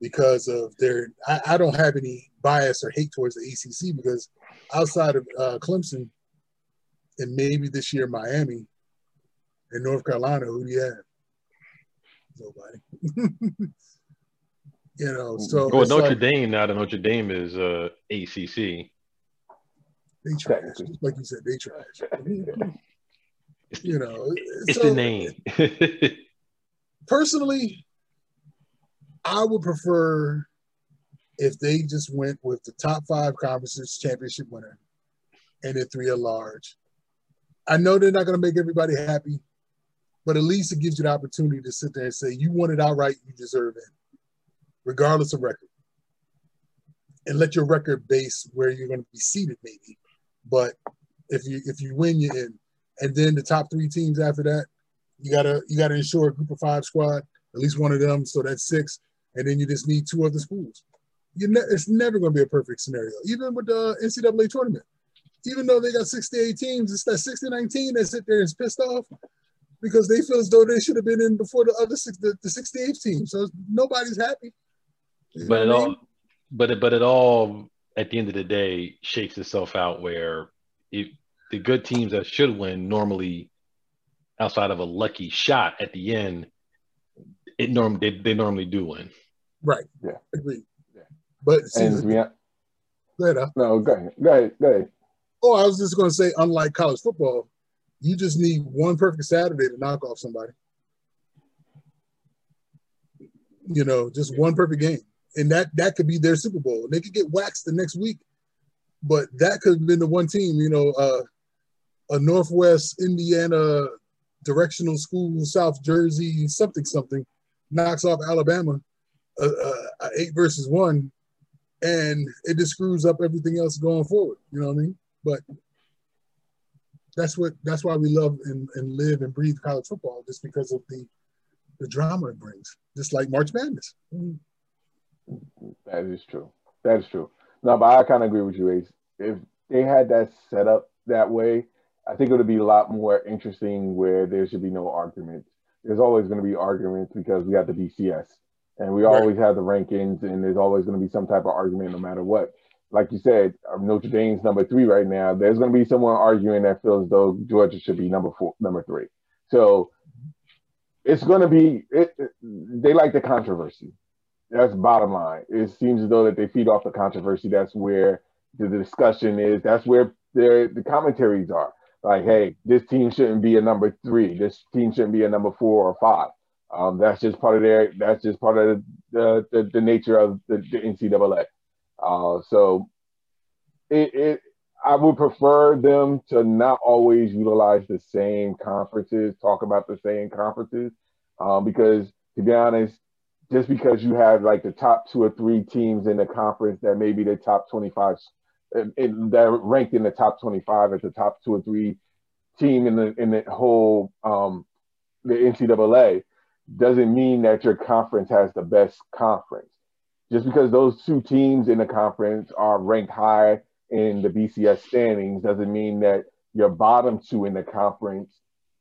because of their. I, I, don't have any bias or hate towards the ACC because outside of uh, Clemson and maybe this year Miami and North Carolina, who do you have? Nobody. you know, so well, Notre like, Dame now that Notre Dame is uh, ACC. They trash, like you said, they trash. you know, it's so, the name. personally, I would prefer if they just went with the top five conferences championship winner and the three at large. I know they're not going to make everybody happy, but at least it gives you the opportunity to sit there and say, you won it outright, you deserve it, regardless of record. And let your record base where you're going to be seated, maybe. But if you if you win, you're in. And then the top three teams after that, you gotta you gotta ensure a group of five squad, at least one of them, so that's six and then you just need two other schools. You ne- it's never going to be a perfect scenario, even with the NCAA tournament. Even though they got 68 teams, it's that 69 that sit there and is pissed off because they feel as though they should have been in before the other six, the, the 68 team. So nobody's happy. You but it all, mean? but it, but it all at the end of the day shakes itself out where if the good teams that should win normally outside of a lucky shot at the end it norm they, they normally do win. Right. Yeah. Agreed. Yeah. But see, and we have, go ahead. No, go ahead. Go ahead. Go ahead. Oh, I was just going to say, unlike college football, you just need one perfect Saturday to knock off somebody. You know, just one perfect game, and that that could be their Super Bowl. They could get waxed the next week, but that could have been the one team. You know, uh, a Northwest Indiana directional school, South Jersey, something something knocks off Alabama, uh, uh, eight versus one, and it just screws up everything else going forward. You know what I mean? But that's what that's why we love and, and live and breathe college football, just because of the the drama it brings, just like March Madness. That is true. That is true. No, but I kind of agree with you, Ace. If they had that set up that way, I think it would be a lot more interesting where there should be no argument there's always going to be arguments because we got the BCS and we right. always have the rankings and there's always going to be some type of argument no matter what. Like you said, um, Notre Dame's number three right now. There's going to be someone arguing that feels though Georgia should be number four, number three. So it's going to be. It, it, they like the controversy. That's bottom line. It seems as though that they feed off the controversy. That's where the discussion is. That's where the commentaries are like, hey, this team shouldn't be a number three. This team shouldn't be a number four or five. Um, that's just part of their. That's just part of the the, the nature of the, the NCAA. Uh, so, it, it I would prefer them to not always utilize the same conferences, talk about the same conferences, um, because to be honest, just because you have like the top two or three teams in the conference that may be the top 25 in, they're ranked in the top 25 as the top two or three team in the in the whole um, the NCAA doesn't mean that your conference has the best conference. Just because those two teams in the conference are ranked high in the BCS standings doesn't mean that your bottom two in the conference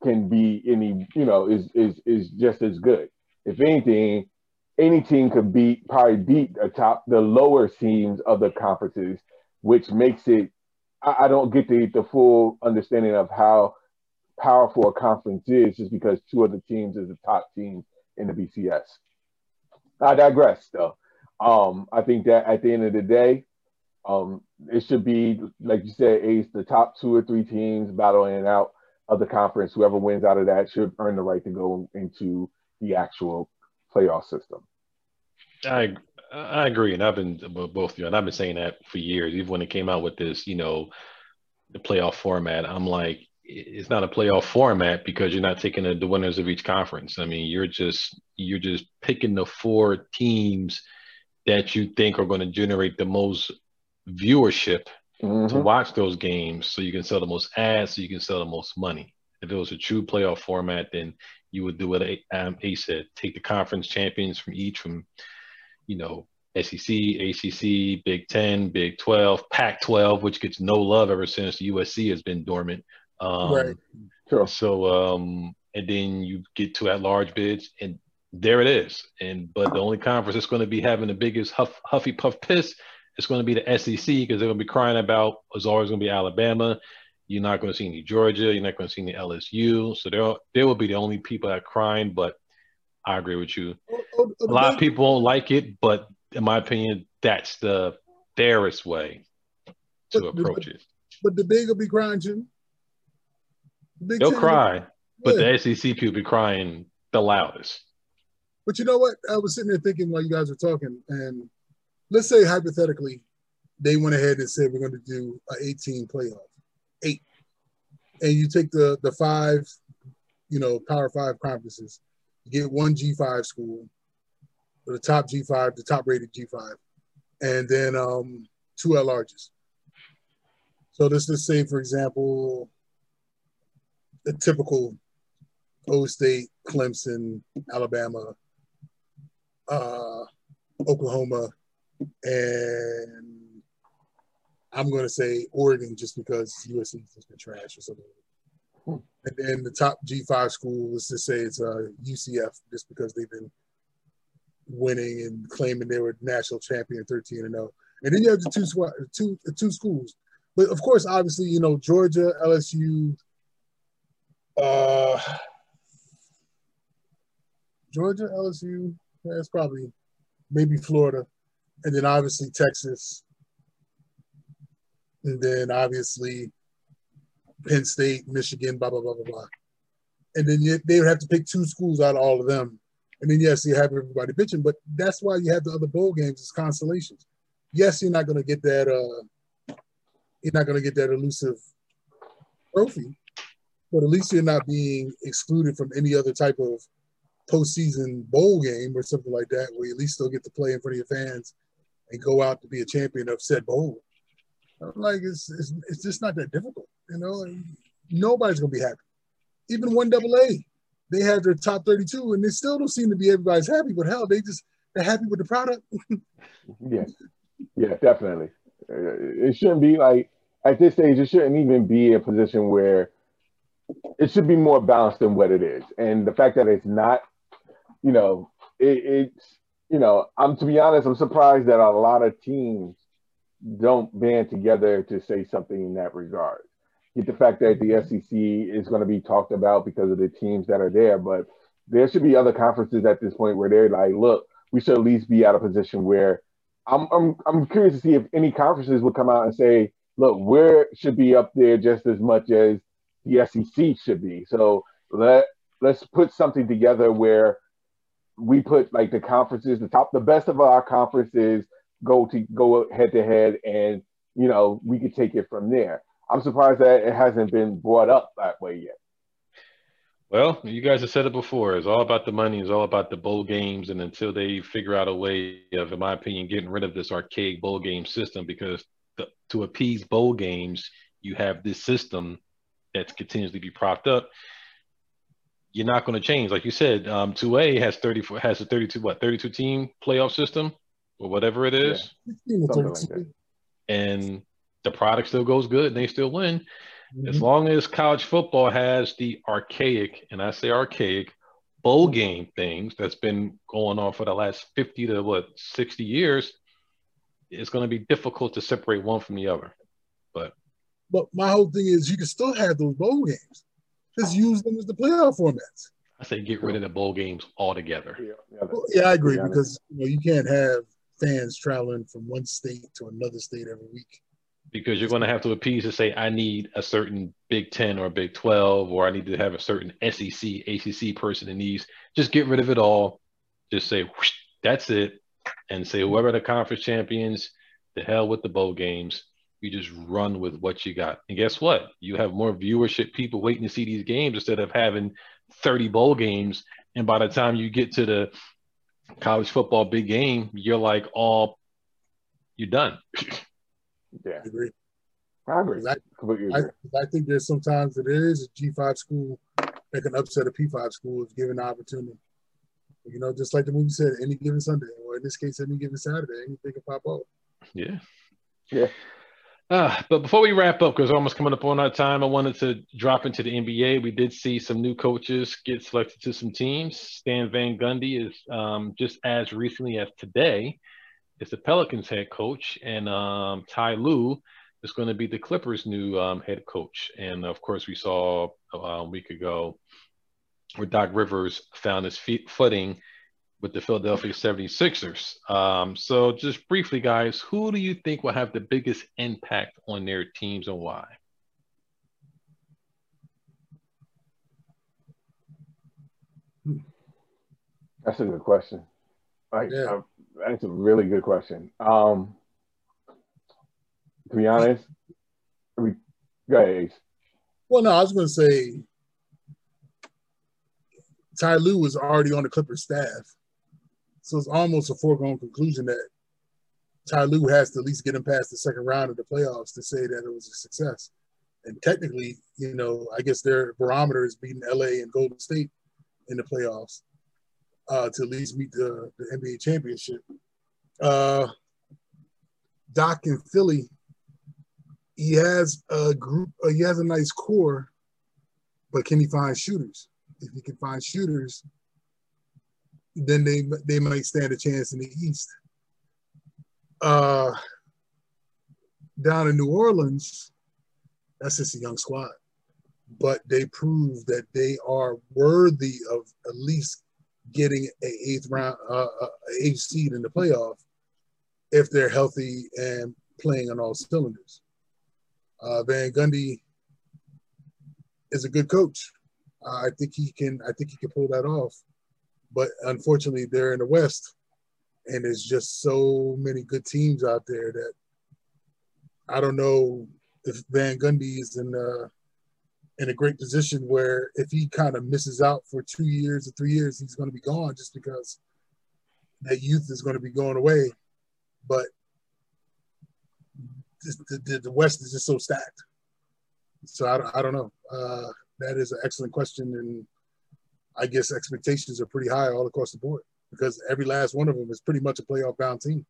can be any, you know, is is is just as good. If anything, any team could beat probably beat the top the lower teams of the conferences which makes it I, I don't get the, the full understanding of how powerful a conference is just because two of the teams is the top teams in the BCS. I digress though. Um, I think that at the end of the day, um, it should be, like you said, Ace, the top two or three teams battling out of the conference. Whoever wins out of that should earn the right to go into the actual playoff system. I I agree, and I've been both of you, and I've been saying that for years. Even when it came out with this, you know, the playoff format, I'm like, it's not a playoff format because you're not taking the, winners of each conference. I mean, you're just you're just picking the four teams that you think are going to generate the most viewership mm-hmm. to watch those games, so you can sell the most ads, so you can sell the most money. If it was a true playoff format, then you would do what um, Ace said: take the conference champions from each, from you know SEC, ACC, Big Ten, Big Twelve, Pac twelve, which gets no love ever since the USC has been dormant. Um, right. Sure. So, um, and then you get to at large bids, and there it is. And but the only conference that's going to be having the biggest huff, huffy puff piss is going to be the SEC because they're going to be crying about is always going to be Alabama. You're not going to see any Georgia. You're not going to see any LSU. So there, there will be the only people that are crying. But I agree with you. Oh, oh, a lot of people don't like it, but in my opinion, that's the fairest way to but, approach but, it. But the big will be crying too. Big They'll cry, but the SEC people be crying the loudest. But you know what? I was sitting there thinking while you guys were talking, and let's say hypothetically, they went ahead and said we're going to do an 18 playoff, eight, and you take the the five, you know, Power Five conferences, get one G5 school, the top G5, the top rated G5, and then um, two at larges. So let's just say, for example, the typical O State, Clemson, Alabama, uh, Oklahoma, and I'm going to say Oregon just because USC has been trash or something. And then the top G5 school, let's just say it's uh, UCF just because they've been winning and claiming they were national champion 13 and 0. And then you have the two, two, the two schools. But of course, obviously, you know, Georgia, LSU, uh, Georgia, LSU, yeah, it's probably maybe Florida, and then obviously Texas, and then obviously Penn State, Michigan, blah blah blah blah blah, and then you, they would have to pick two schools out of all of them, and then yes, you have everybody bitching, but that's why you have the other bowl games as constellations. Yes, you're not going to get that. Uh, you're not going to get that elusive trophy, but at least you're not being excluded from any other type of postseason bowl game or something like that, where you at least still get to play in front of your fans and go out to be a champion of said bowl. like it's, it's it's just not that difficult, you know. Nobody's gonna be happy. Even one double A, they have their top 32, and they still don't seem to be everybody's happy. But hell, they just they're happy with the product. yeah, yeah, definitely. Uh, it shouldn't be like at this stage. It shouldn't even be a position where it should be more balanced than what it is. And the fact that it's not you know, it, it's you know, I'm to be honest, I'm surprised that a lot of teams don't band together to say something in that regard. Get the fact that the SEC is going to be talked about because of the teams that are there, but there should be other conferences at this point where they're like, look, we should at least be at a position where I'm I'm I'm curious to see if any conferences would come out and say, look, we should be up there just as much as the SEC should be. So let let's put something together where we put like the conferences, the top, the best of our conferences go to go head to head, and you know we could take it from there. I'm surprised that it hasn't been brought up that way yet. Well, you guys have said it before. It's all about the money. It's all about the bowl games. And until they figure out a way of, in my opinion, getting rid of this archaic bowl game system, because the, to appease bowl games, you have this system that's continuously be propped up you're not going to change. Like you said, um, 2A has 34 has a 32 what 32 team playoff system or whatever it is, yeah. like and the product still goes good and they still win. Mm-hmm. As long as college football has the archaic, and I say archaic, bowl game things that's been going on for the last 50 to what 60 years, it's going to be difficult to separate one from the other. But but my whole thing is you can still have those bowl games. Just use them as the playoff formats. I say get rid of the bowl games altogether. Yeah, yeah, well, yeah I agree because you know you can't have fans traveling from one state to another state every week. Because you're going to have to appease to say I need a certain Big Ten or Big Twelve, or I need to have a certain SEC, ACC person in these. Just get rid of it all. Just say whoosh, that's it, and say whoever the conference champions, the hell with the bowl games. You just run with what you got. And guess what? You have more viewership, people waiting to see these games instead of having 30 bowl games. And by the time you get to the college football big game, you're like all you're done. yeah. I agree. I agree. I, I, I, think there's sometimes that there is a G5 school that can upset a P5 school if given the opportunity. You know, just like the movie said, any given Sunday, or in this case, any given Saturday, anything can pop up. Yeah. Yeah. Uh, but before we wrap up, because we're almost coming up on our time, I wanted to drop into the NBA. We did see some new coaches get selected to some teams. Stan Van Gundy is um, just as recently as today is the Pelicans head coach, and um, Ty Lue is going to be the Clippers' new um, head coach. And of course, we saw uh, a week ago where Doc Rivers found his feet footing with the Philadelphia 76ers. Um, so, just briefly, guys, who do you think will have the biggest impact on their teams and why? That's a good question. Like, yeah. That's a really good question. Um, to be honest, we, go ahead, Ace. Well, no, I was going to say Ty was already on the Clippers staff. So it's almost a foregone conclusion that Ty has to at least get him past the second round of the playoffs to say that it was a success. And technically, you know, I guess their barometer is beating LA and Golden State in the playoffs uh, to at least meet the, the NBA championship. Uh, Doc in Philly, he has a group, uh, he has a nice core, but can he find shooters? If he can find shooters, then they they might stand a chance in the East. Uh, down in New Orleans, that's just a young squad, but they prove that they are worthy of at least getting a eighth round, uh, uh eighth seed in the playoff if they're healthy and playing on all cylinders. Uh, Van Gundy is a good coach. Uh, I think he can. I think he can pull that off. But unfortunately, they're in the West, and there's just so many good teams out there that I don't know if Van Gundy is in uh, in a great position where if he kind of misses out for two years or three years, he's going to be gone just because that youth is going to be going away. But the, the, the West is just so stacked. So I, I don't know. Uh, that is an excellent question, and I guess expectations are pretty high all across the board because every last one of them is pretty much a playoff bound team.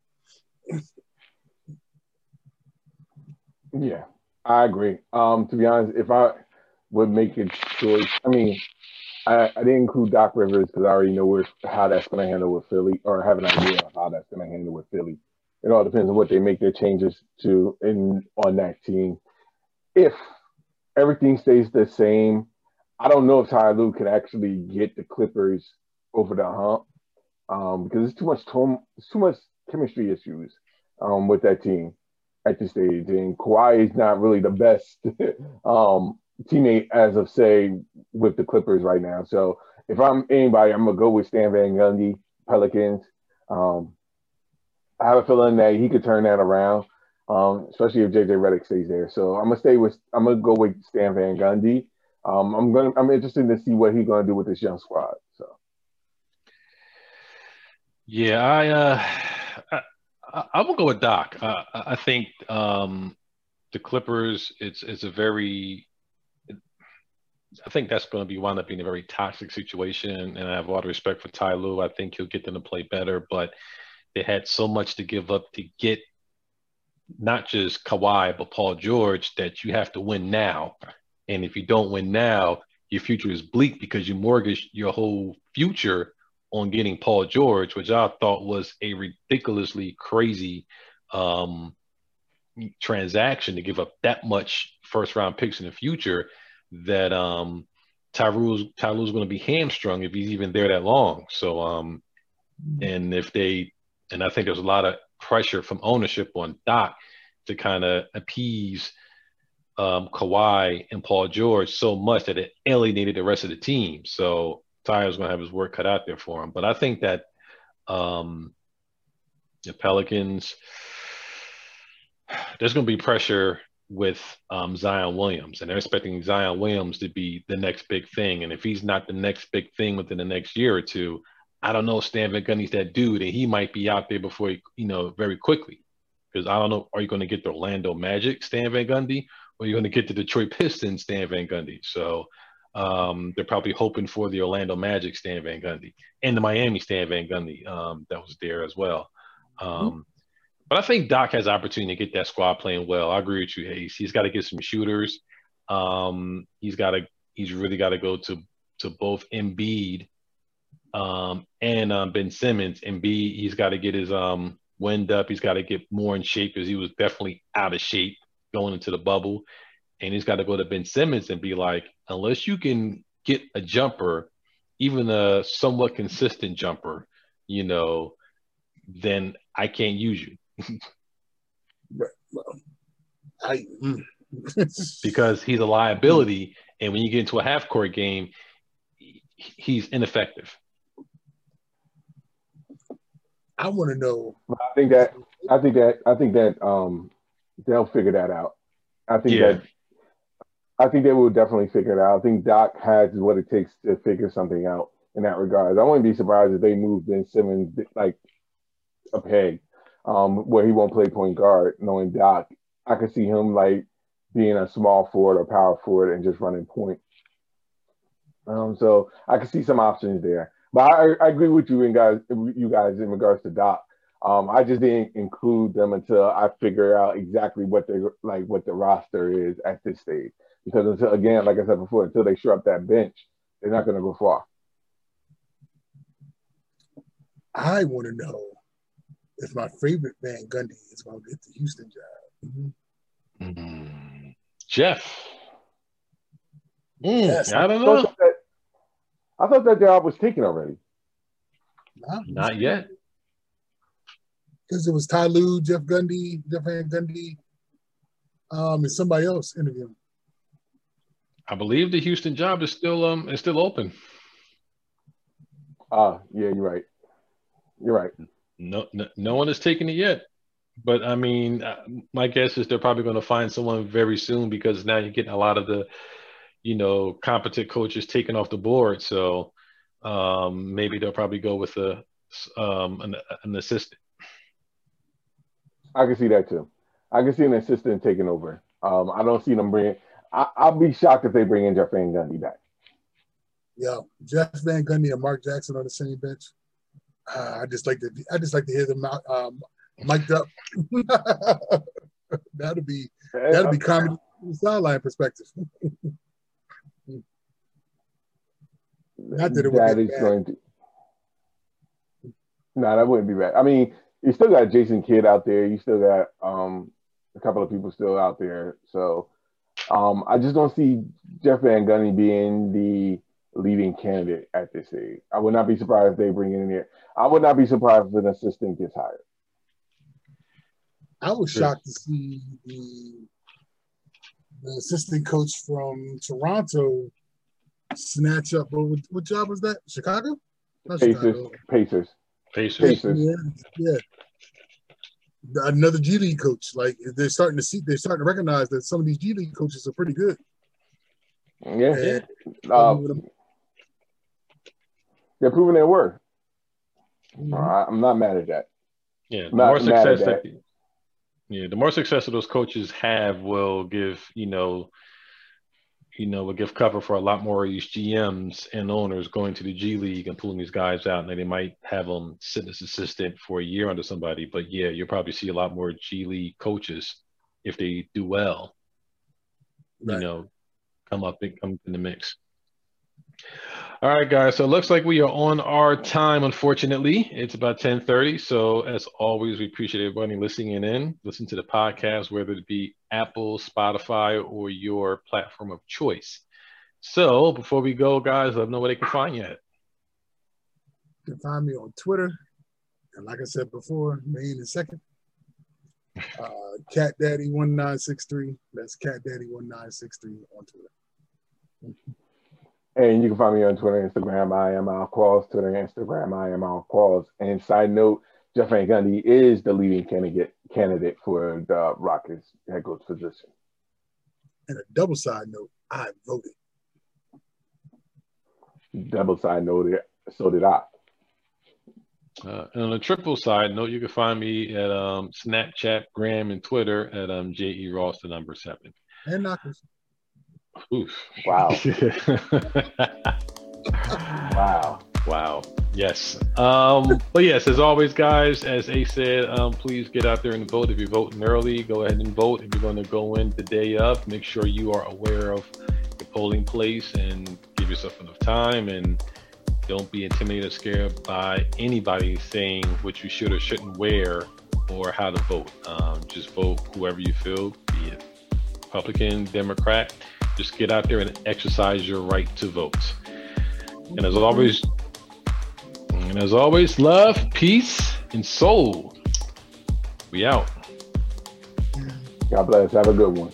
yeah, I agree. Um, to be honest, if I would make a choice, I mean, I, I didn't include Doc Rivers because I already know where, how that's going to handle with Philly, or have an idea of how that's going to handle with Philly. It all depends on what they make their changes to in on that team. If everything stays the same I don't know if Ty Lue can actually get the Clippers over the hump um, because it's too much tom- it's too much chemistry issues um, with that team at this stage, and Kawhi is not really the best um, teammate as of say with the Clippers right now. So if I'm anybody, I'm gonna go with Stan Van Gundy, Pelicans. Um, I have a feeling that he could turn that around, um, especially if JJ Redick stays there. So I'm gonna stay with I'm gonna go with Stan Van Gundy um, I'm gonna I'm interested to see what he's to do with this young squad. So, yeah, I uh, I, I will go with Doc. Uh, I think um, the Clippers. It's it's a very. I think that's going to be wound up being a very toxic situation, and I have a lot of respect for Ty Lue. I think he'll get them to play better, but they had so much to give up to get not just Kawhi but Paul George that you have to win now and if you don't win now, your future is bleak because you mortgage your whole future on getting Paul George, which I thought was a ridiculously crazy um, transaction to give up that much first round picks in the future. That um, Ty Lue's Tyrue's going to be hamstrung if he's even there that long. So, um, and if they, and I think there's a lot of pressure from ownership on Doc to kind of appease um, Kawhi and Paul George so much that it alienated the rest of the team. So Tyler's going to have his work cut out there for him. But I think that um, the Pelicans, there's going to be pressure with um, Zion Williams, and they're expecting Zion Williams to be the next big thing. And if he's not the next big thing within the next year or two, I don't know. Stan Van Gundy's that dude, and he might be out there before he, you know, very quickly. Because I don't know, are you going to get the Orlando Magic Stan Van Gundy, or are you going to get the Detroit Pistons Stan Van Gundy? So um, they're probably hoping for the Orlando Magic Stan Van Gundy and the Miami Stan Van Gundy um, that was there as well. Um, but I think Doc has opportunity to get that squad playing well. I agree with you, Hayes. He's got to get some shooters. Um, he's got to. He's really got to go to to both Embiid um, and um, Ben Simmons. Embiid, he's got to get his um, wind up. He's got to get more in shape because he was definitely out of shape going into the bubble. And he's got to go to Ben Simmons and be like, unless you can get a jumper, even a somewhat consistent jumper, you know, then I can't use you. I, mm. because he's a liability, and when you get into a half court game, he's ineffective. I want to know. I think that I think that I think that um they'll figure that out. I think yeah. that I think they will definitely figure it out. I think Doc has what it takes to figure something out in that regard. I wouldn't be surprised if they moved Ben Simmons like a peg um, where he won't play point guard, knowing Doc. I could see him like being a small forward or power forward and just running point. Um, so I could see some options there. But I, I agree with you and guys, you guys in regards to Doc. Um, I just didn't include them until I figure out exactly what they like, what the roster is at this stage. Because until again, like I said before, until they shore up that bench, they're not going to go far. I want to know if my favorite Van Gundy is going to get the Houston job. Mm-hmm. Mm-hmm. Jeff. Mm, yes, I don't know. I thought, that, I thought that job was taken already. No, Not yet. Because it was Ty Lue, Jeff Gundy, Jeff Van Gundy, um, and somebody else interviewing. I believe the Houston job is still um is still open. Ah, uh, yeah, you're right. You're right no, no, no one has taken it yet. But I mean, uh, my guess is they're probably going to find someone very soon because now you're getting a lot of the, you know, competent coaches taken off the board. So um, maybe they'll probably go with a um, an, an assistant. I can see that too. I can see an assistant taking over. Um, I don't see them bringing. I, I, will be shocked if they bring in Jeff Van Gundy back. Yeah, Jeff Van Gundy and Mark Jackson on the same bench uh, I just like to I just like to hear them um, mic'd up. that'll be that'll be comedy from the sideline perspective. Not that it that is going to. No, that wouldn't be bad. I mean, you still got Jason Kidd out there. You still got um, a couple of people still out there. So um, I just don't see Jeff Van Gundy being the leading candidate at this age. I would not be surprised if they bring in there. I would not be surprised if an assistant gets hired. I was shocked to see the, the assistant coach from Toronto snatch up. What, what job was that? Chicago? Not Pacers. Chicago. Pacers. Pacers. Pacers. Yeah, yeah. Another G League coach. Like they're starting to see, they're starting to recognize that some of these G League coaches are pretty good. Yeah. And, um, they're proving their worth. Mm-hmm. Uh, I'm not mad at that. Yeah, the more success that, that, yeah, the more success that those coaches have will give you know, you know, will give cover for a lot more of these GMs and owners going to the G League and pulling these guys out, and they might have them sit as assistant for a year under somebody. But yeah, you'll probably see a lot more G League coaches if they do well. Right. You know, come up and come in the mix. All right, guys. So it looks like we are on our time. Unfortunately, it's about ten thirty. So as always, we appreciate everybody listening in. Listen to the podcast, whether it be Apple, Spotify, or your platform of choice. So before we go, guys, let them know where they can find you at. You can find me on Twitter, and like I said before, main and second. Uh, Cat Daddy one nine six three. That's Cat Daddy one nine six three on Twitter. And you can find me on Twitter, Instagram. I am Al Qualls. Twitter, Instagram. I am Al Qualls. And side note, Jeff Van Gundy is the leading candidate candidate for the Rockets head coach position. And a double side note, I voted. Double side note, so did I. Uh, and on a triple side note, you can find me at um, Snapchat, Gram, and Twitter at um, J.E. Ross, the number seven. And knockers. Oof. Wow. wow. Wow. Yes. Um, but yes, as always, guys, as A said, um, please get out there and vote. If you're voting early, go ahead and vote. If you're going to go in the day of, make sure you are aware of the polling place and give yourself enough time and don't be intimidated or scared by anybody saying what you should or shouldn't wear or how to vote. Um, just vote whoever you feel, be it Republican, Democrat. Just get out there and exercise your right to vote. And as always, and as always, love, peace, and soul. We out. God bless. Have a good one.